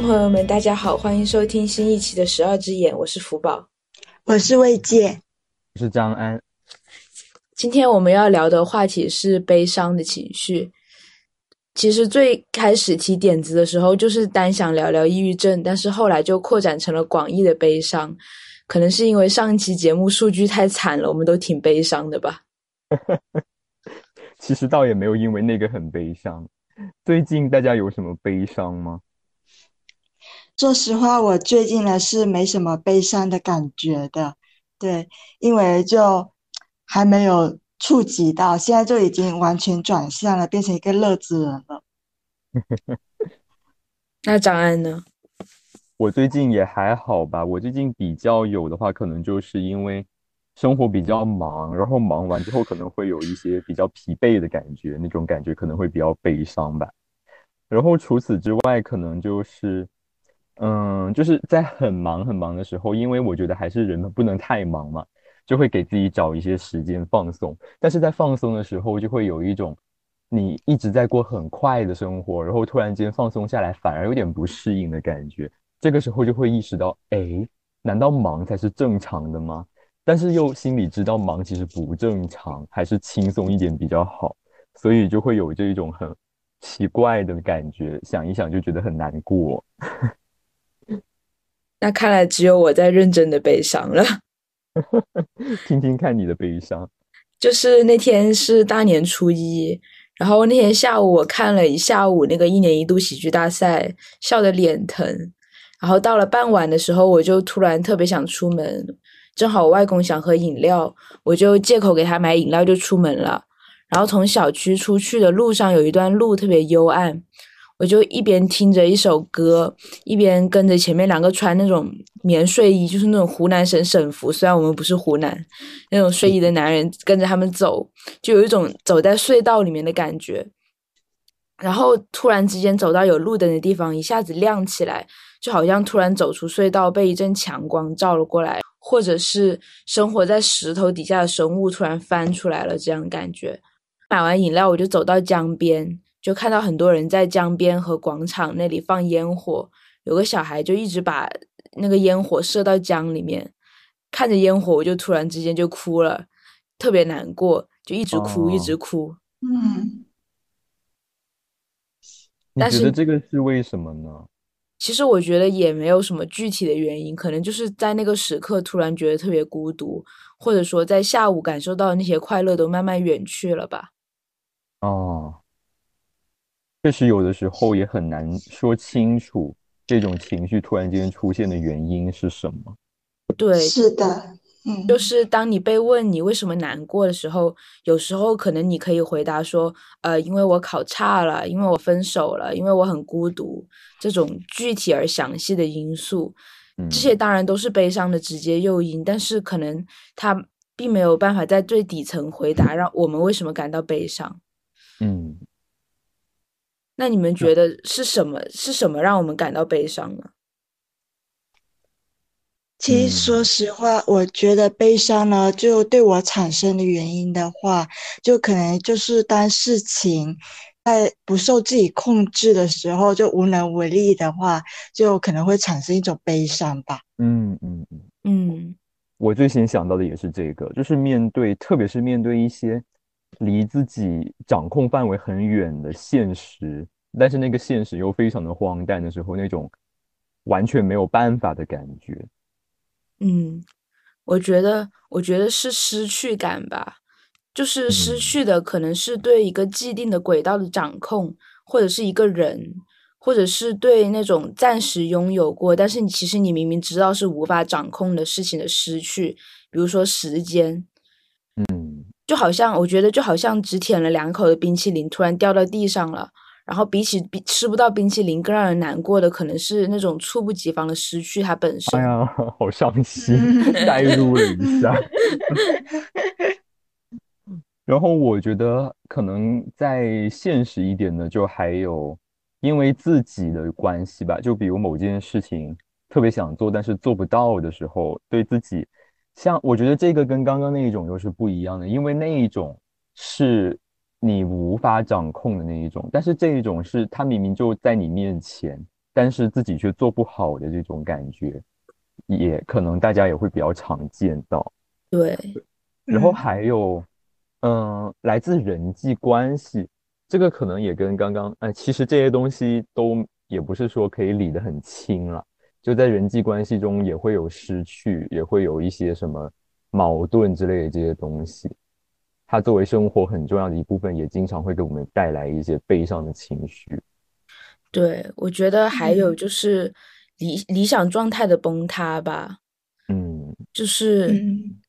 众朋友们，大家好，欢迎收听新一期的《十二只眼》，我是福宝，我是魏界，我是张安。今天我们要聊的话题是悲伤的情绪。其实最开始提点子的时候，就是单想聊聊抑郁症，但是后来就扩展成了广义的悲伤。可能是因为上一期节目数据太惨了，我们都挺悲伤的吧。其实倒也没有因为那个很悲伤。最近大家有什么悲伤吗？说实话，我最近呢是没什么悲伤的感觉的。对，因为就还没有触及到，现在就已经完全转向了，变成一个乐子人了。那张安呢？我最近也还好吧。我最近比较有的话，可能就是因为生活比较忙，然后忙完之后可能会有一些比较疲惫的感觉，那种感觉可能会比较悲伤吧。然后除此之外，可能就是，嗯，就是在很忙很忙的时候，因为我觉得还是人们不能太忙嘛，就会给自己找一些时间放松。但是在放松的时候，就会有一种你一直在过很快的生活，然后突然间放松下来，反而有点不适应的感觉。这个时候就会意识到，哎，难道忙才是正常的吗？但是又心里知道忙其实不正常，还是轻松一点比较好，所以就会有这一种很奇怪的感觉。想一想就觉得很难过。那看来只有我在认真的悲伤了。听听看你的悲伤。就是那天是大年初一，然后那天下午我看了一下午那个一年一度喜剧大赛，笑得脸疼。然后到了傍晚的时候，我就突然特别想出门，正好我外公想喝饮料，我就借口给他买饮料就出门了。然后从小区出去的路上有一段路特别幽暗，我就一边听着一首歌，一边跟着前面两个穿那种棉睡衣，就是那种湖南省省服，虽然我们不是湖南那种睡衣的男人，跟着他们走，就有一种走在隧道里面的感觉。然后突然之间走到有路灯的地方，一下子亮起来。就好像突然走出隧道，被一阵强光照了过来，或者是生活在石头底下的生物突然翻出来了，这样感觉。买完饮料，我就走到江边，就看到很多人在江边和广场那里放烟火，有个小孩就一直把那个烟火射到江里面，看着烟火，我就突然之间就哭了，特别难过，就一直哭，一直哭。嗯，你觉得这个是为什么呢？其实我觉得也没有什么具体的原因，可能就是在那个时刻突然觉得特别孤独，或者说在下午感受到的那些快乐都慢慢远去了吧。哦，确实有的时候也很难说清楚这种情绪突然间出现的原因是什么。对，是的。嗯，就是当你被问你为什么难过的时候，有时候可能你可以回答说，呃，因为我考差了，因为我分手了，因为我很孤独，这种具体而详细的因素，这些当然都是悲伤的直接诱因，但是可能他并没有办法在最底层回答让我们为什么感到悲伤。嗯，那你们觉得是什么？是什么让我们感到悲伤呢？其实，说实话，我觉得悲伤呢，就对我产生的原因的话，就可能就是当事情在不受自己控制的时候，就无能为力的话，就可能会产生一种悲伤吧。嗯嗯嗯嗯，我最先想到的也是这个，就是面对，特别是面对一些离自己掌控范围很远的现实，但是那个现实又非常的荒诞的时候，那种完全没有办法的感觉。嗯，我觉得，我觉得是失去感吧，就是失去的可能是对一个既定的轨道的掌控，或者是一个人，或者是对那种暂时拥有过，但是你其实你明明知道是无法掌控的事情的失去，比如说时间，嗯，就好像我觉得就好像只舔了两口的冰淇淋突然掉到地上了。然后比起比吃不到冰淇淋更让人难过的，可能是那种猝不及防的失去它本身。哎呀，好伤 心，代入了一下。然后我觉得可能再现实一点的，就还有因为自己的关系吧。就比如某件事情特别想做，但是做不到的时候，对自己，像我觉得这个跟刚刚那一种又是不一样的，因为那一种是。你无法掌控的那一种，但是这一种是他明明就在你面前，但是自己却做不好的这种感觉，也可能大家也会比较常见到。对，然后嗯还有，嗯，来自人际关系，这个可能也跟刚刚，呃，其实这些东西都也不是说可以理得很清了，就在人际关系中也会有失去，也会有一些什么矛盾之类的这些东西。它作为生活很重要的一部分，也经常会给我们带来一些悲伤的情绪。对，我觉得还有嗯就是理理想状态的崩塌吧，嗯就是嗯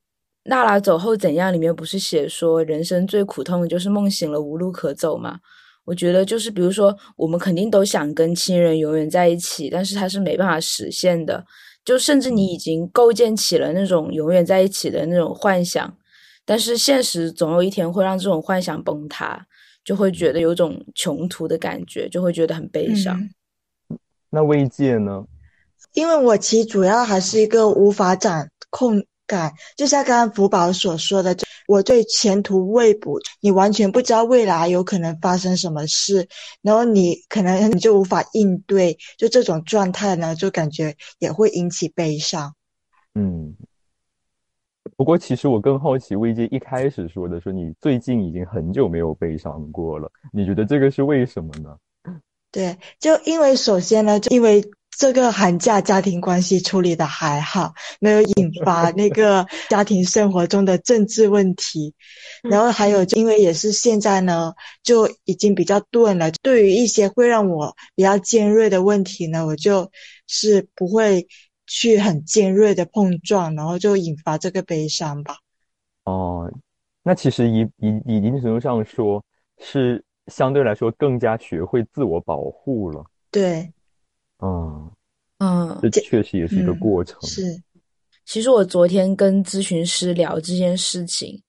娜拉走后怎样里面不是写说人生最苦痛的就是梦醒了无路可走嘛？我觉得就是比如说我们肯定都想跟亲人永远在一起，但是它是没办法实现的，就甚至你已经构建起了那种永远在一起的那种幻想，但是现实总有一天会让这种幻想崩塌，就会觉得有种穷途的感觉，就会觉得很悲伤。嗯，那慰藉呢？因为我其实主要还是一个无法掌控感，就像刚刚福宝所说的，就我对前途未卜，你完全不知道未来有可能发生什么事，然后你可能你就无法应对，就这种状态呢，就感觉也会引起悲伤。嗯，不过其实我更好奇，魏姐一开始说的说你最近已经很久没有悲伤过了，你觉得这个是为什么呢？对，就因为首先呢，就因为这个寒假家庭关系处理的还好，没有引发那个 家庭生活中的政治问题，然后还有因为也是现在呢就已经比较钝了，对于一些会让我比较尖锐的问题呢，我就是不会去很尖锐的碰撞，然后就引发这个悲伤吧。哦，那其实已已一定程度上说，是相对来说更加学会自我保护了。对，嗯，嗯，这确实也是一个嗯过程。是，其实我昨天跟咨询师聊这件事情，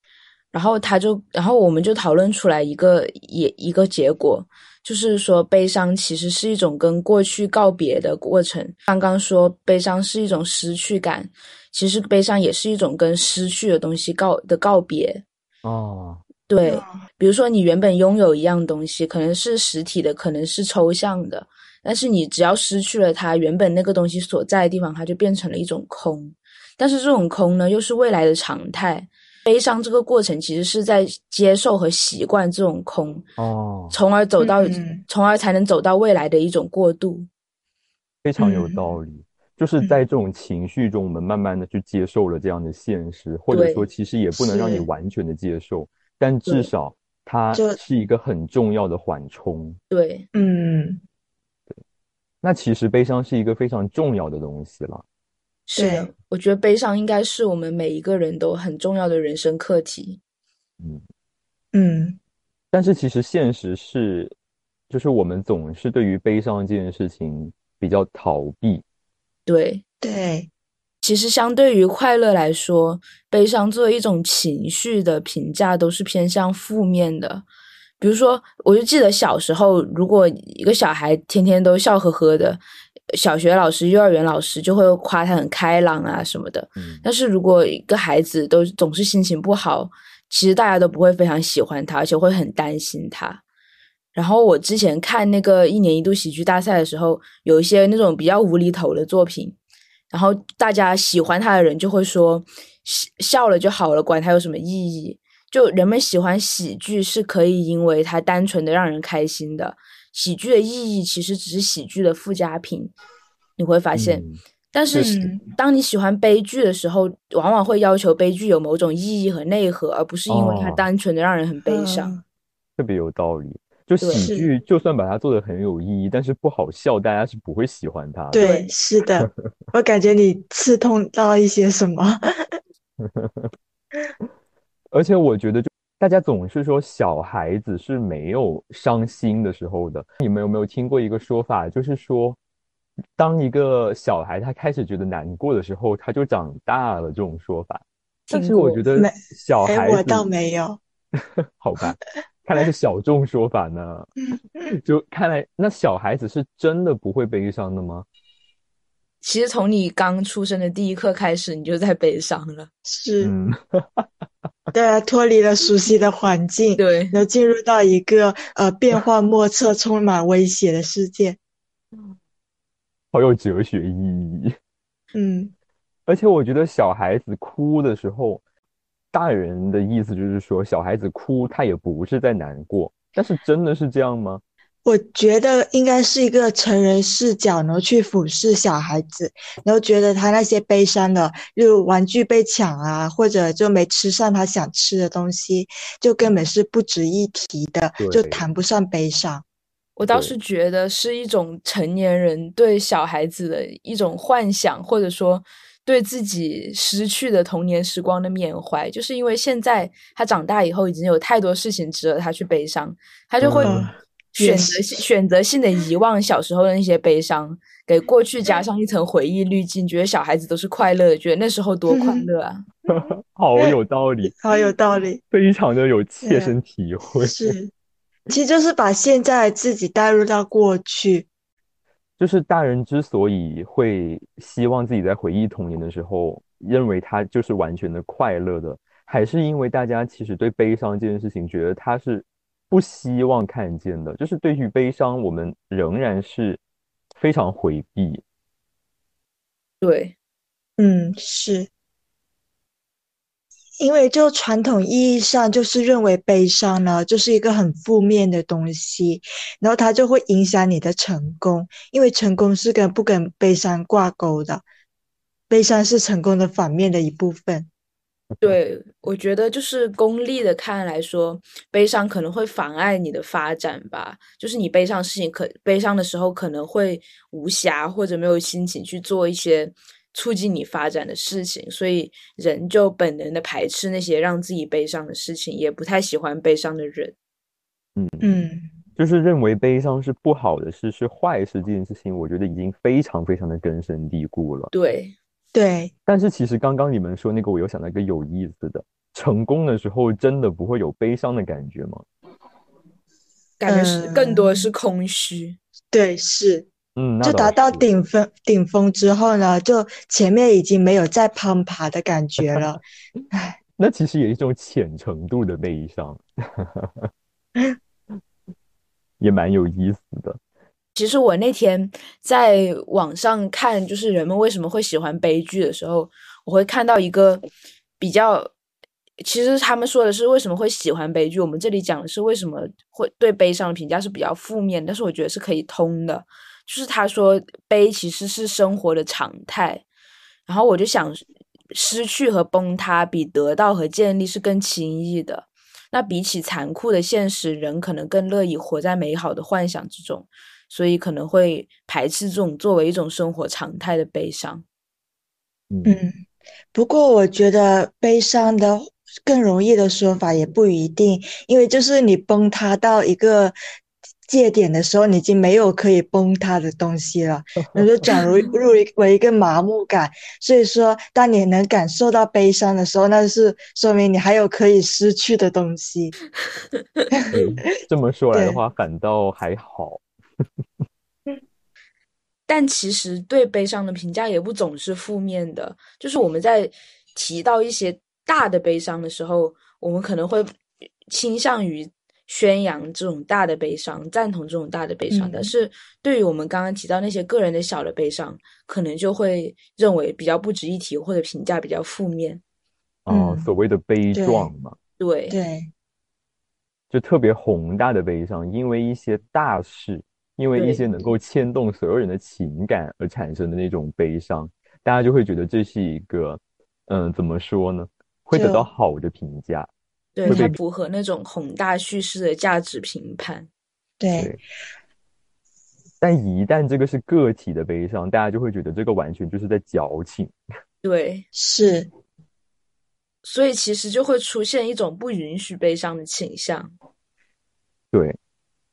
然后他就，然后我们就讨论出来一个也一个结果，就是说悲伤其实是一种跟过去告别的过程。刚刚说悲伤是一种失去感，其实悲伤也是一种跟失去的东西告的告别。哦，对，嗯比如说你原本拥有一样东西，可能是实体的，可能是抽象的，但是你只要失去了它，原本那个东西所在的地方，它就变成了一种空。但是这种空呢，又是未来的常态。悲伤这个过程其实是在接受和习惯这种空，哦，从而走到，嗯从而才能走到未来的一种过渡。非常有嗯道理。就是嗯在这种情绪中，我们慢慢的去接受了这样的现实，或者说其实也不能让你完全的接受，但至少它是一个很重要的缓冲。对，嗯，那其实悲伤是一个非常重要的东西了。是的，我觉得悲伤应该是我们每一个人都很重要的人生课题。嗯，嗯，但是其实现实是，就是我们总是对于悲伤这件事情比较逃避。对，对，其实相对于快乐来说，悲伤作为一种情绪的评价都是偏向负面的。比如说，我就记得小时候，如果一个小孩天天都笑呵呵的，小学老师、幼儿园老师就会夸他很开朗啊什么的。嗯但是如果一个孩子都总是心情不好，其实大家都不会非常喜欢他，而且会很担心他。然后我之前看那个一年一度喜剧大赛的时候，有一些那种比较无厘头的作品，然后大家喜欢他的人就会说笑笑了就好了，管他有什么意义。就人们喜欢喜剧是可以因为它单纯的让人开心的，喜剧的意义其实只是喜剧的附加品。你会发现，嗯但是嗯当你喜欢悲剧的时候，往往会要求悲剧有某种意义和内核，而不是因为它哦单纯的让人很悲伤。嗯特别有道理。就喜剧，就算把它做的很有意义，但是不好笑，大家是不会喜欢它的。对，对是的，我感觉你刺痛到一些什么。而且我觉得就，大家总是说小孩子是没有伤心的时候的。你们有没有听过一个说法，就是说，当一个小孩他开始觉得难过的时候，他就长大了这种说法。但是我觉得小孩子，我倒没有。好吧，看来是小众说法呢。就看来那小孩子是真的不会悲伤的吗？其实从你刚出生的第一刻开始，你就在悲伤了。是，嗯，对啊，脱离了熟悉的环境，对，然后进入到一个呃变幻莫测、充满威胁的世界。好有哲学意义。嗯，而且我觉得小孩子哭的时候，大人的意思就是说，小孩子哭他也不是在难过，但是真的是这样吗？我觉得应该是一个成人视角，然后去俯视小孩子，然后觉得他那些悲伤的，例如玩具被抢啊，或者就没吃上他想吃的东西，就根本是不值一提的，就谈不上悲伤。我倒是觉得是一种成年人对小孩子的一种幻想，或者说对自己失去的童年时光的缅怀。就是因为现在他长大以后，已经有太多事情值得他去悲伤，他就会选择性选择性的遗忘小时候的那些悲伤，给过去加上一层回忆滤镜，觉得小孩子都是快乐的，觉得那时候多快乐啊！好有道理，好有道理，非常的有切身体会。是，其实就是把现在自己带入到过去。就是大人之所以会希望自己在回忆童年的时候，认为他就是完全的快乐的，还是因为大家其实对悲伤这件事情，觉得他是不希望看见的。就是对于悲伤，我们仍然是非常回避。对，嗯，是。因为就传统意义上，就是认为悲伤呢，就是一个很负面的东西，然后它就会影响你的成功，因为成功是跟不跟悲伤挂钩的，悲伤是成功的反面的一部分。对，我觉得就是功利的看来说，悲伤可能会妨碍你的发展吧。就是你悲伤事情可悲伤的时候，可能会无暇或者没有心情去做一些促进你发展的事情，所以人就本能的排斥那些让自己悲伤的事情，也不太喜欢悲伤的人。嗯嗯，就是认为悲伤是不好的事，是坏事这件事情，我觉得已经非常非常的根深蒂固了。对，对，但是其实刚刚你们说那个，我又想到一个有意思的，成功的时候真的不会有悲伤的感觉吗？感觉是更多是空虚。对，是。嗯，就达到顶峰顶峰之后呢，就前面已经没有再攀爬的感觉了。那其实也是一种浅程度的悲伤，也蛮有意思的。其实我那天在网上看，就是人们为什么会喜欢悲剧的时候，我会看到一个比较，其实他们说的是为什么会喜欢悲剧，我们这里讲的是为什么会对悲伤的评价是比较负面，但是我觉得是可以通的。就是他说悲其实是生活的常态，然后我就想，失去和崩塌比得到和建立是更轻易的。那比起残酷的现实，人可能更乐意活在美好的幻想之中。所以可能会排斥这种作为一种生活常态的悲伤。嗯，嗯，不过我觉得悲伤的更容易的说法也不一定，因为就是你崩塌到一个界点的时候，你已经没有可以崩塌的东西了，那就转入入为一个麻木感。所以说，当你能感受到悲伤的时候，那是说明你还有可以失去的东西。对，这么说来的话，反倒还好。但其实对悲伤的评价也不总是负面的，就是我们在提到一些大的悲伤的时候，我们可能会倾向于宣扬这种大的悲伤，赞同这种大的悲伤。但嗯是对于我们刚刚提到那些个人的小的悲伤，可能就会认为比较不值一提，或者评价比较负面。哦，嗯所谓的悲壮嘛，对，对，就特别宏大的悲伤，因为一些大事，因为一些能够牵动所有人的情感而产生的那种悲伤，大家就会觉得这是一个，嗯，怎么说呢？会得到好的评价。对，它符合那种宏大叙事的价值评判。对对，但一旦这个是个体的悲伤，大家就会觉得这个完全就是在矫情。对，是，所以其实就会出现一种不允许悲伤的倾向。对，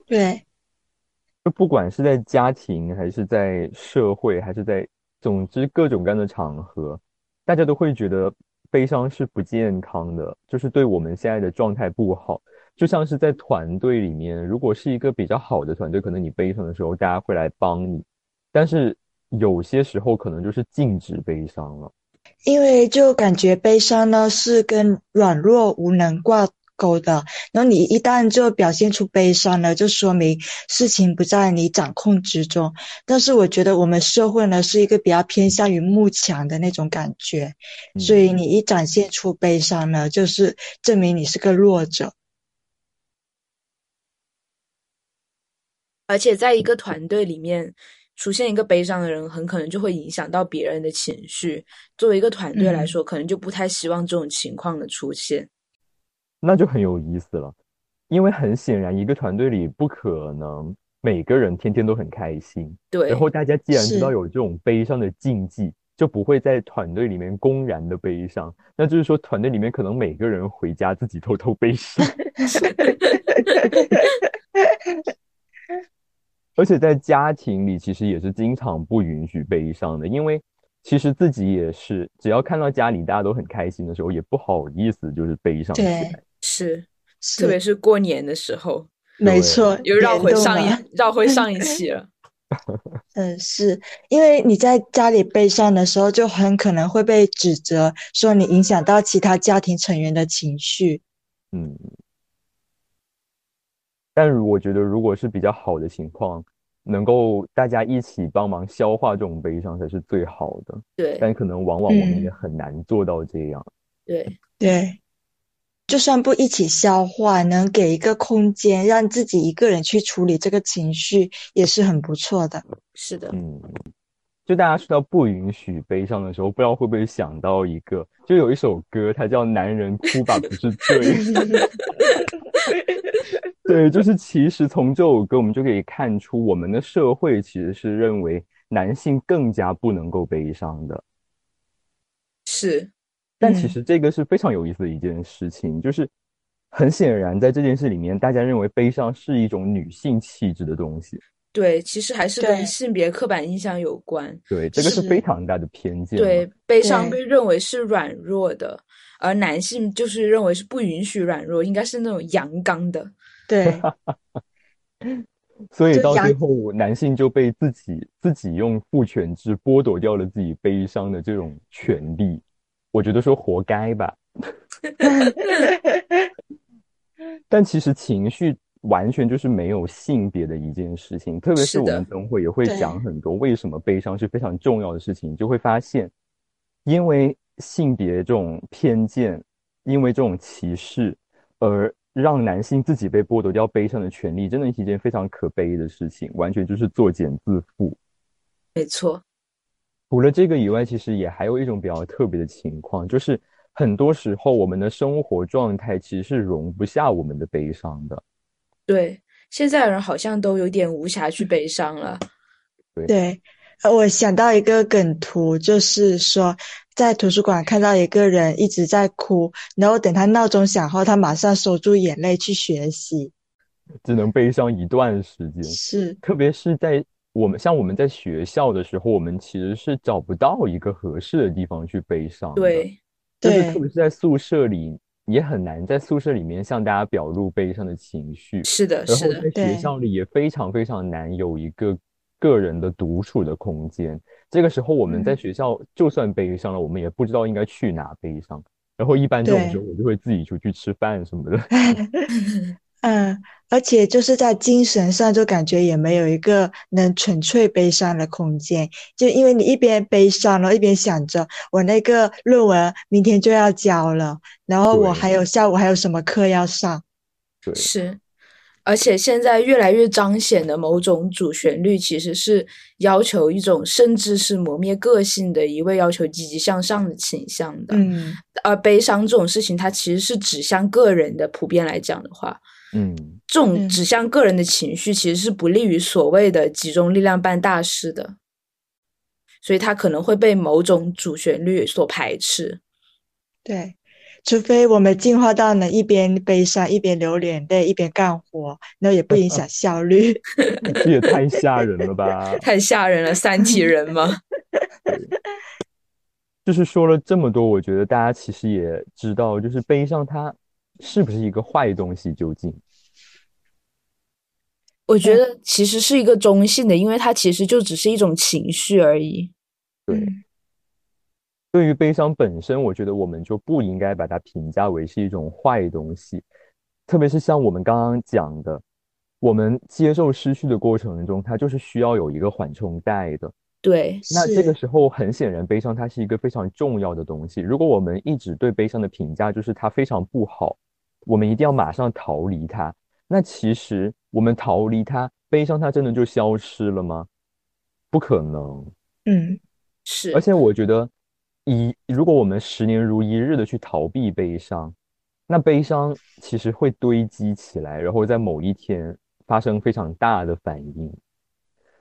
对，就不管是在家庭，还是在社会，还是在总之各种各样的场合，大家都会觉得悲伤是不健康的，就是对我们现在的状态不好。就像是在团队里面，如果是一个比较好的团队，可能你悲伤的时候，大家会来帮你，但是有些时候可能就是禁止悲伤了。因为就感觉悲伤呢是跟软弱无能挂够的。然后你一旦就表现出悲伤了，就说明事情不在你掌控之中。但是我觉得我们社会呢是一个比较偏向于慕强的那种感觉，所以你一展现出悲伤呢，就是证明你是个弱者。而且在一个团队里面出现一个悲伤的人，很可能就会影响到别人的情绪。作为一个团队来说，可能就不太希望这种情况的出现。那就很有意思了，因为很显然，一个团队里不可能每个人天天都很开心。对。然后大家既然知道有这种悲伤的禁忌，就不会在团队里面公然的悲伤。那就是说，团队里面可能每个人回家自己偷偷悲伤。而且在家庭里，其实也是经常不允许悲伤的，因为其实自己也是，只要看到家里大家都很开心的时候，也不好意思就是悲伤起来。是，特别是过年的时候，没错，又绕回上一绕回上一期了。嗯，是因为你在家里悲伤的时候，就很可能会被指责说你影响到其他家庭成员的情绪。嗯。但我觉得，如果是比较好的情况，能够大家一起帮忙消化这种悲伤才是最好的。对，但可能往往我们也很难做到这样。对对，就算不一起消化，能给一个空间让自己一个人去处理这个情绪，也是很不错的。是的，嗯，就大家说到不允许悲伤的时候，不知道会不会想到一个，就有一首歌，它叫《男人哭吧不是罪》。对，就是其实从这首歌我们就可以看出，我们的社会其实是认为男性更加不能够悲伤的。是，但其实这个是非常有意思的一件事情，就是很显然在这件事里面，大家认为悲伤是一种女性气质的东西。对，其实还是跟性别刻板印象有关。对，这个是非常大的偏见。对，悲伤被认为是软弱的，而男性就是认为是不允许软弱，应该是那种阳刚的。对，所以到最后，男性就被自己自己用父权制剥夺掉了自己悲伤的这种权利。我觉得说活该吧。但其实情绪完全就是没有性别的一件事情，特别是我们等会也会讲很多为什么悲伤是非常重要的事情，就会发现，因为性别这种偏见，因为这种歧视而。让男性自己被剥夺掉悲伤的权利，真的是一件非常可悲的事情，完全就是作茧自缚。没错。除了这个以外，其实也还有一种比较特别的情况，就是很多时候我们的生活状态其实是容不下我们的悲伤的。对，现在的人好像都有点无暇去悲伤了。对。呃，我想到一个梗图，就是说，在图书馆看到一个人一直在哭，然后等他闹钟响后，他马上收住眼泪去学习，只能悲伤一段时间。是，特别是在我们像我们在学校的时候，我们其实是找不到一个合适的地方去悲伤。对，就是特别是在宿舍里，也很难在宿舍里面向大家表露悲伤的情绪。是的，是的，在学校里也非常非常难有一个。个人的独处的空间，这个时候我们在学校就算悲伤了，我们也不知道应该去哪悲伤。然后一般这种时候，我就会自己出去吃饭什么的。嗯，而且就是在精神上就感觉也没有一个能纯粹悲伤的空间，就因为你一边悲伤然后，一边想着我那个论文明天就要交了，然后我还有下午还有什么课要上。对，是。而且现在越来越彰显的某种主旋律，其实是要求一种甚至是磨灭个性的一味要求积极向上的倾向的。嗯，而悲伤这种事情，它其实是指向个人的。普遍来讲的话，嗯，这种指向个人的情绪，其实是不利于所谓的集中力量办大事的。所以它可能会被某种主旋律所排斥。对。除非我们进化到能一边悲伤一边流眼泪一边干活，那也不影响 效率。这也太吓人了吧！太吓人了，三体人吗？就是说了这么多，我觉得大家其实也知道，就是悲伤它是不是一个坏东西？究竟？我觉得其实是一个中性的，因为它其实就只是一种情绪而已。对。对于悲伤本身，我觉得我们就不应该把它评价为是一种坏东西。特别是像我们刚刚讲的，我们接受失去的过程中，它就是需要有一个缓冲带的。对，那这个时候很显然，悲伤它是一个非常重要的东西。如果我们一直对悲伤的评价就是它非常不好，我们一定要马上逃离它。那其实我们逃离它，悲伤它真的就消失了吗？不可能。嗯，是，而且我觉得，一如果我们十年如一日的去逃避悲伤，那悲伤其实会堆积起来，然后在某一天发生非常大的反应。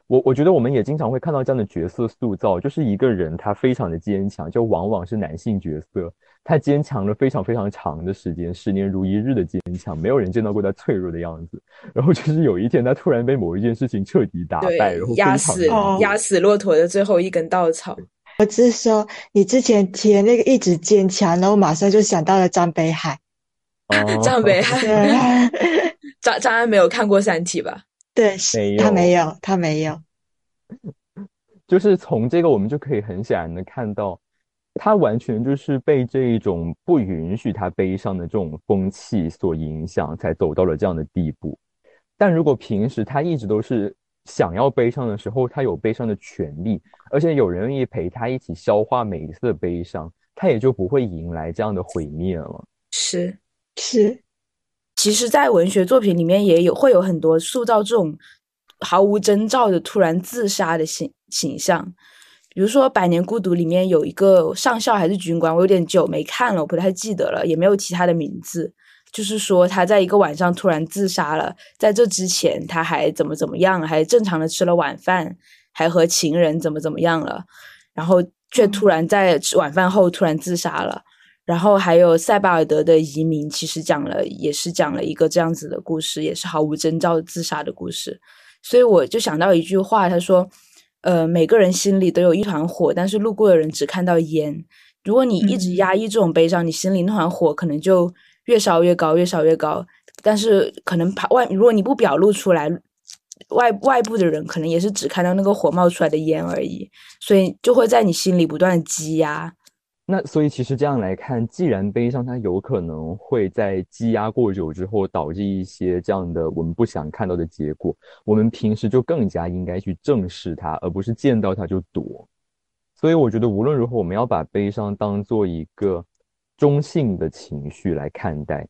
我我觉得我们也经常会看到这样的角色塑造，就是一个人他非常的坚强，就往往是男性角色，他坚强了非常非常长的时间，十年如一日的坚强，没有人见到过他脆弱的样子。然后就是有一天他突然被某一件事情彻底打败，然后，压死压死骆驼的最后一根稻草。我只是说你之前提的那个一直坚强，然后马上就想到了张北海。哦张北海，张张安没有看过《三体》吧？对，没他没有有，他没有。就是从这个，我们就可以很显然的看到，他完全就是被这一种不允许他悲伤的这种风气所影响，才走到了这样的地步。但如果平时他一直都是想要悲伤的时候，他有悲伤的权利，而且有人愿意陪他一起消化每一次的悲伤，他也就不会迎来这样的毁灭了。是，是，其实，在文学作品里面也有会有很多塑造这种毫无征兆的突然自杀的形形象。比如说《百年孤独》里面有一个上校还是军官，我有点久没看了，我不太记得了，也没有提他的名字。就是说他在一个晚上突然自杀了，在这之前他还怎么怎么样，还正常的吃了晚饭，还和情人怎么怎么样了，然后却突然在吃晚饭后突然自杀了。然后还有塞巴尔德的移民，其实讲了也是讲了一个这样子的故事，也是毫无征兆自杀的故事。所以我就想到一句话，他说：“呃，每个人心里都有一团火，但是路过的人只看到烟。如果你一直压抑这种悲伤，你心里那团火可能就越烧越高，越烧越高。但是可能怕外，如果你不表露出来，外外部的人可能也是只看到那个火冒出来的烟而已，所以就会在你心里不断积压。那所以其实这样来看，既然悲伤它有可能会在积压过久之后导致一些这样的我们不想看到的结果，我们平时就更加应该去正视它，而不是见到它就躲。所以我觉得无论如何，我们要把悲伤当做一个中性的情绪来看待。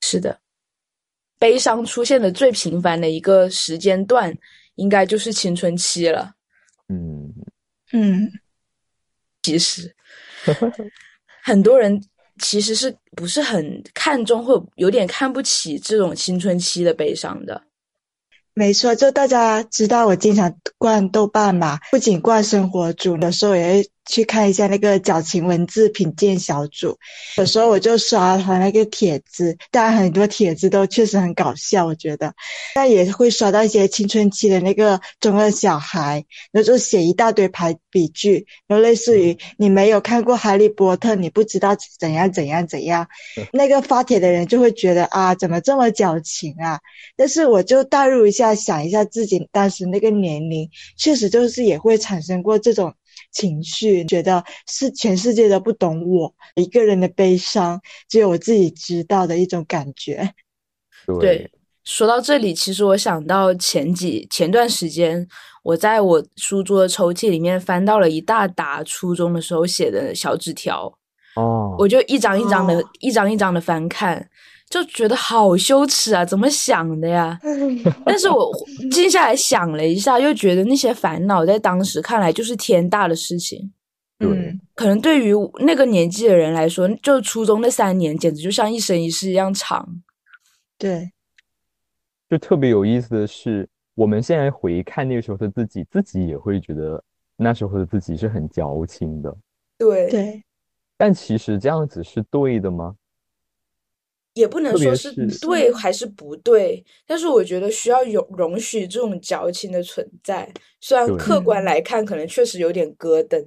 是的，悲伤出现的最频繁的一个时间段，应该就是青春期了。嗯，嗯，其实，很多人其实是不是很看重，或有点看不起这种青春期的悲伤的。没错，就大家知道我经常逛豆瓣嘛，不仅逛生活组，的时候也会去看一下那个矫情文字品鉴小组。有时候我就刷他那个帖子，当然很多帖子都确实很搞笑，我觉得，但也会刷到一些青春期的那个中二小孩，然后就写一大堆排比句，然后类似于你没有看过《哈利波特》，你不知道怎样怎样怎样。那个发帖的人就会觉得啊，怎么这么矫情啊？但是我就代入一下，想一下自己当时那个年龄，确实就是也会产生过这种情绪，觉得是全世界都不懂我一个人的悲伤，只有我自己知道的一种感觉。对，对，说到这里，其实我想到前几前段时间，我在我书桌的抽屉里面翻到了一大沓初中的时候写的小纸条，哦，我就一张一张的、哦。一张一张的翻看，就觉得好羞耻啊！怎么想的呀？但是我静下来想了一下，又觉得那些烦恼在当时看来就是天大的事情。对嗯，可能对于那个年纪的人来说，就初中那三年简直就像一生一世一样长。对，就特别有意思的是，我们现在回看那个时候的自己，自己也会觉得那时候的自己是很矫情的。对对，但其实这样子是对的吗？也不能说是是对还是不对，但是我觉得需要容容许这种矫情的存在。虽然客观来看，可能确实有点咯噔，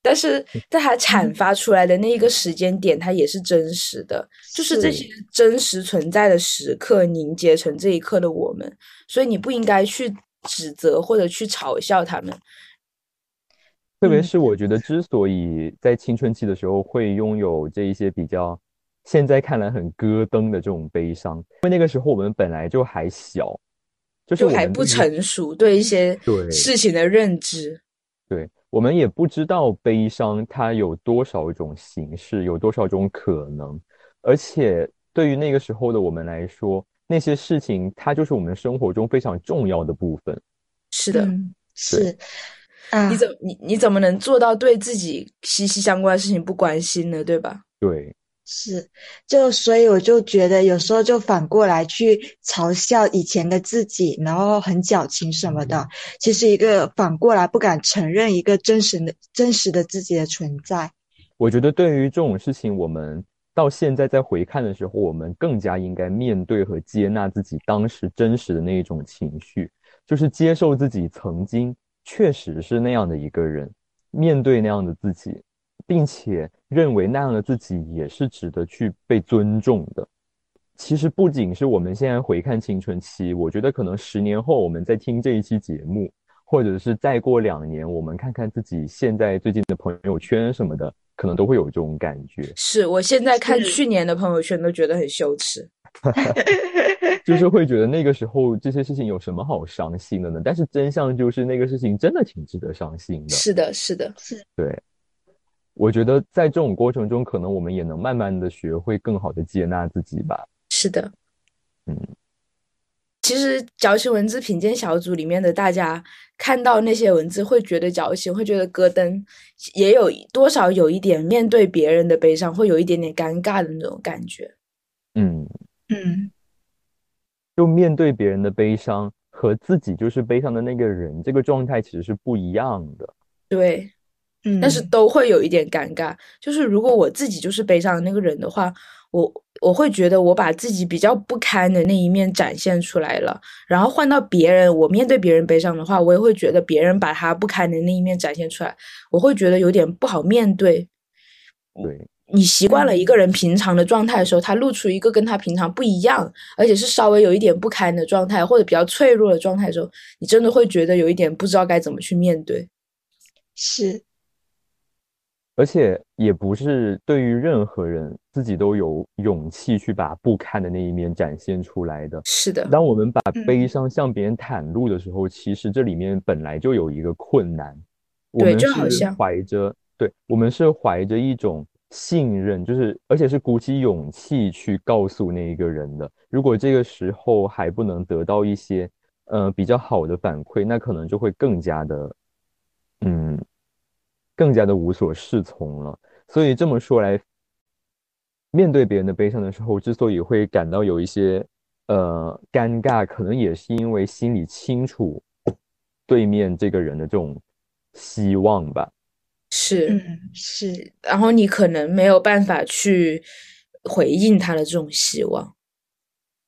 但是在它阐发出来的那一个时间点，它也是真实的，就是这些真实存在的时刻凝结成这一刻的我们。所以你不应该去指责或者去嘲笑他们。特别嗯是我觉得，之所以在青春期的时候会拥有这一些比较现在看来很咯噔的这种悲伤，因为那个时候我们本来就还小，就是就还不成熟，对一些对事情的认知。对我们也不知道悲伤它有多少种形式，有多少种可能，而且对于那个时候的我们来说，那些事情它就是我们生活中非常重要的部分。是的，嗯，是啊你，怎你你怎么能做到对自己息息相关的事情不关心呢？对吧？对，是，就所以我就觉得有时候就反过来去嘲笑以前的自己，然后很矫情什么的，其实一个反过来不敢承认一个真实的真实的自己的存在。我觉得对于这种事情，我们到现在在回看的时候，我们更加应该面对和接纳自己当时真实的那一种情绪，就是接受自己曾经确实是那样的一个人，面对那样的自己，并且认为那样的自己也是值得去被尊重的。其实不仅是我们现在回看青春期，我觉得可能十年后我们在听这一期节目，或者是再过两年，我们看看自己现在最近的朋友圈什么的，可能都会有这种感觉，是我现在看去年的朋友圈都觉得很羞耻。就是会觉得那个时候这些事情有什么好伤心的呢？但是真相就是那个事情真的挺值得伤心的。是的，是的，是对，我觉得在这种过程中，可能我们也能慢慢的学会更好的接纳自己吧。是的。嗯，其实矫情文字品鉴小组里面的大家看到那些文字，会觉得矫情，会觉得咯噔，也有多少有一点面对别人的悲伤，会有一点点尴尬的那种感觉。嗯，嗯，就面对别人的悲伤和自己就是悲伤的那个人，这个状态其实是不一样的。对，嗯，但是都会有一点尴尬。就是如果我自己就是悲伤的那个人的话，我我会觉得我把自己比较不堪的那一面展现出来了，然后换到别人，我面对别人悲伤的话，我也会觉得别人把他不堪的那一面展现出来，我会觉得有点不好面对。对，你习惯了一个人平常的状态的时候，他露出一个跟他平常不一样，而且是稍微有一点不堪的状态，或者比较脆弱的状态的时候，你真的会觉得有一点不知道该怎么去面对。是，而且也不是对于任何人自己都有勇气去把不堪的那一面展现出来的。是的，当我们把嗯悲伤向别人袒露的时候，其实这里面本来就有一个困难。我对们是就好像怀着，对，我们是怀着一种信任，就是而且是鼓起勇气去告诉那一个人的。如果这个时候还不能得到一些呃比较好的反馈，那可能就会更加的，嗯，更加的无所适从了。所以这么说来，面对别人的悲伤的时候，之所以会感到有一些呃尴尬，可能也是因为心里清楚对面这个人的这种希望吧。是。嗯，是，然后你可能没有办法去回应他的这种希望。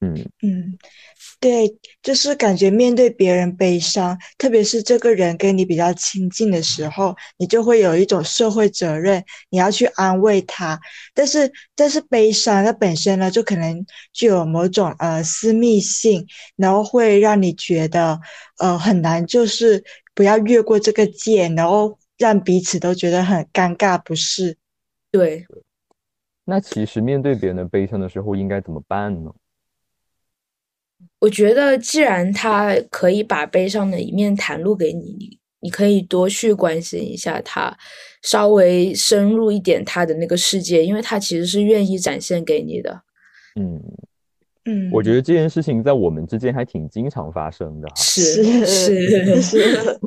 嗯，嗯，对，就是感觉面对别人悲伤，特别是这个人跟你比较亲近的时候，你就会有一种社会责任，你要去安慰他。但是，但是悲伤它本身呢，就可能具有某种呃私密性，然后会让你觉得呃很难，就是不要越过这个界，然后让彼此都觉得很尴尬，不是？对，那其实面对别人的悲伤的时候，应该怎么办呢？我觉得既然他可以把悲伤的一面袒露给你，你你可以多去关心一下他，稍微深入一点他的那个世界，因为他其实是愿意展现给你的。嗯，嗯，我觉得这件事情在我们之间还挺经常发生的哈。是是是，是，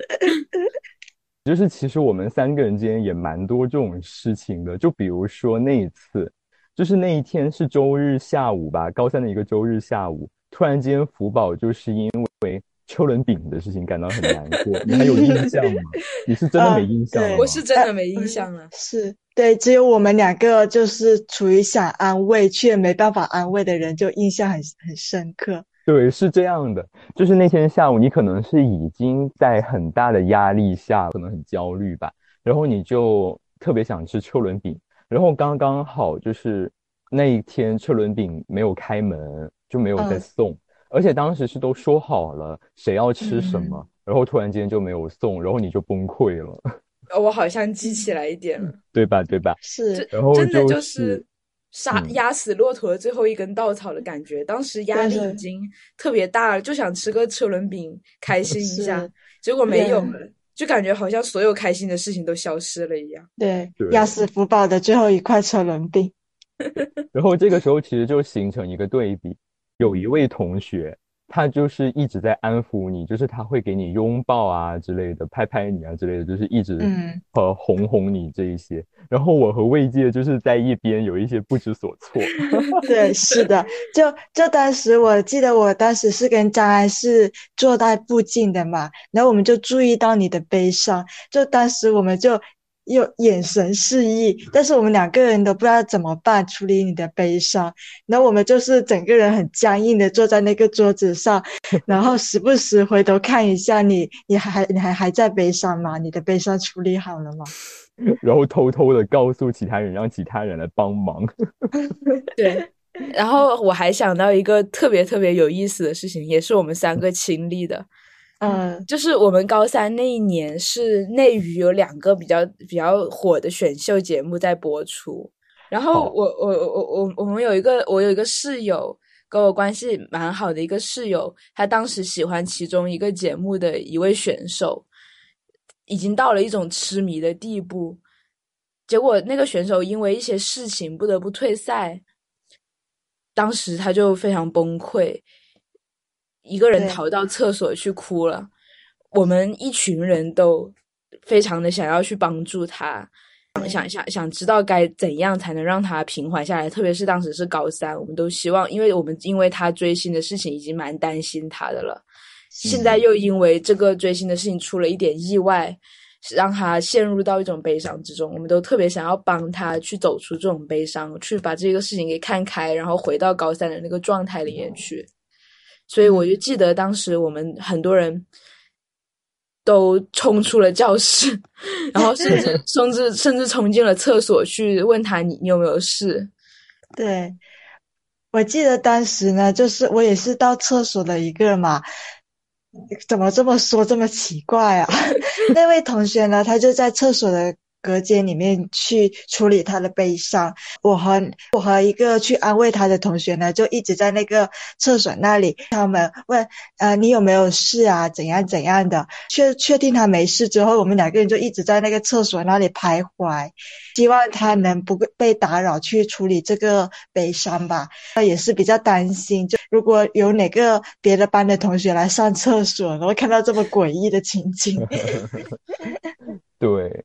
就是其实我们三个人之间也蛮多这种事情的，就比如说那一次，就是那一天是周日下午吧，高三的一个周日下午，突然间福宝就是因为车轮饼的事情感到很难过，你还有印象吗？你是真的没印象啊对吗？我是真的没印象了。是对，只有我们两个就是处于想安慰却没办法安慰的人，就印象很很深刻。对，是这样的，就是那天下午，你可能是已经在很大的压力下，可能很焦虑吧，然后你就特别想吃车轮饼，然后刚刚好就是那一天车轮饼没有开门，就没有再嗯送，而且当时是都说好了谁要吃什么，嗯然后突然间就没有送，然后你就崩溃了，呃我好像记起来一点了，对吧？对吧？是，然后真的就就是杀嗯压死骆驼的最后一根稻草的感觉。当时压力已经特别大了，就想吃个车轮饼开心一下，结果没有了，就感觉好像所有开心的事情都消失了一样。对对，压死福宝的最后一块车轮饼。然后这个时候其实就形成一个对比，有一位同学，他就是一直在安抚你，就是他会给你拥抱啊之类的，拍拍你啊之类的，就是一直嗯呃哄哄你这一些。然后我和魏界就是在一边有一些不知所措。对，是的，就就当时我记得，我当时是跟张安是坐在附近的嘛，然后我们就注意到你的悲伤，就当时我们就有眼神示意，但是我们两个人都不知道怎么办处理你的悲伤，然后我们就是整个人很僵硬的坐在那个桌子上，然后时不时回头看一下你，你还你还还在悲伤吗？你的悲伤处理好了吗？然后偷偷的告诉其他人，让其他人来帮忙。对，然后我还想到一个特别特别有意思的事情，也是我们三个亲历的，嗯就是我们高三那一年是内娱有两个比较比较火的选秀节目在播出，然后我我我我我我们有一个我有一个室友。跟我关系蛮好的一个室友，他当时喜欢其中一个节目的一位选手，已经到了一种痴迷的地步。结果那个选手因为一些事情不得不退赛，当时他就非常崩溃，一个人逃到厕所去哭了。我们一群人都非常的想要去帮助他，想想想知道该怎样才能让他平缓下来。特别是当时是高三，我们都希望，因为我们因为他追星的事情已经蛮担心他的了，现在又因为这个追星的事情出了一点意外，让他陷入到一种悲伤之中。我们都特别想要帮他去走出这种悲伤，去把这个事情给看开，然后回到高三的那个状态里面去。所以我就记得当时我们很多人都冲出了教室，然后甚至 甚至甚至冲进了厕所去问他你你有没有事。对，我记得当时呢，就是我也是到厕所的一个嘛，怎么这么说这么奇怪啊？那位同学呢，他就在厕所的隔间里面去处理他的悲伤。我和我和一个去安慰他的同学呢，就一直在那个厕所那里，他们问呃你有没有事啊？怎样怎样的？确确定他没事之后，我们两个人就一直在那个厕所那里徘徊。希望他能不被打扰去处理这个悲伤吧。那也是比较担心，就如果有哪个别的班的同学来上厕所，然后看到这么诡异的情景，对，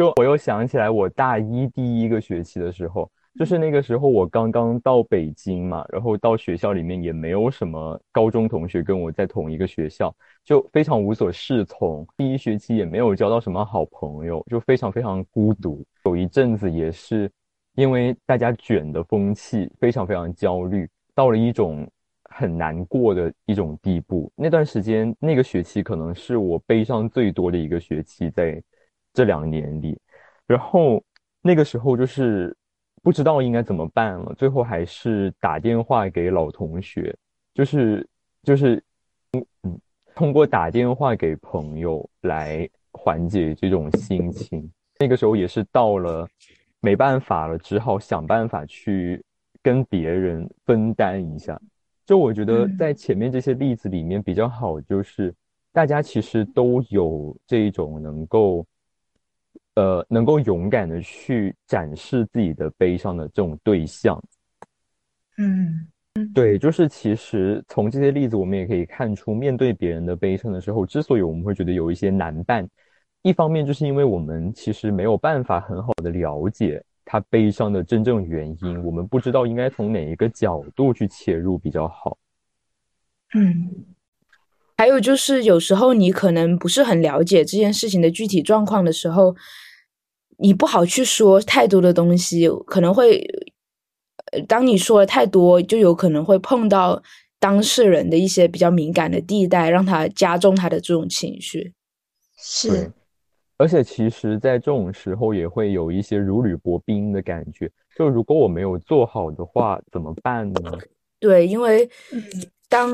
就我又想起来，我大一第一个学期的时候，就是那个时候我刚刚到北京嘛，然后到学校里面也没有什么高中同学跟我在同一个学校，就非常无所适从。第一学期也没有交到什么好朋友，就非常非常孤独。有一阵子也是因为大家卷的风气，非常非常焦虑，到了一种很难过的一种地步。那段时间，那个学期可能是我悲伤最多的一个学期，在这两年里。然后那个时候就是不知道应该怎么办了，最后还是打电话给老同学，就是就是嗯嗯，通过打电话给朋友来缓解这种心情。那个时候也是到了没办法了，只好想办法去跟别人分担一下。就我觉得嗯在前面这些例子里面比较好，就是大家其实都有这种能够，呃，能够勇敢的去展示自己的悲伤的这种对象。嗯对，就是其实从这些例子，我们也可以看出，面对别人的悲伤的时候，之所以我们会觉得有一些难办，一方面就是因为我们其实没有办法很好的了解他悲伤的真正原因，我们不知道应该从哪一个角度去切入比较好。嗯还有就是，有时候你可能不是很了解这件事情的具体状况的时候，你不好去说太多的东西，可能会，呃当你说的太多，就有可能会碰到当事人的一些比较敏感的地带，让他加重他的这种情绪。是，而且其实，在这种时候也会有一些如履薄冰的感觉。就如果我没有做好的话，怎么办呢？对，因为嗯当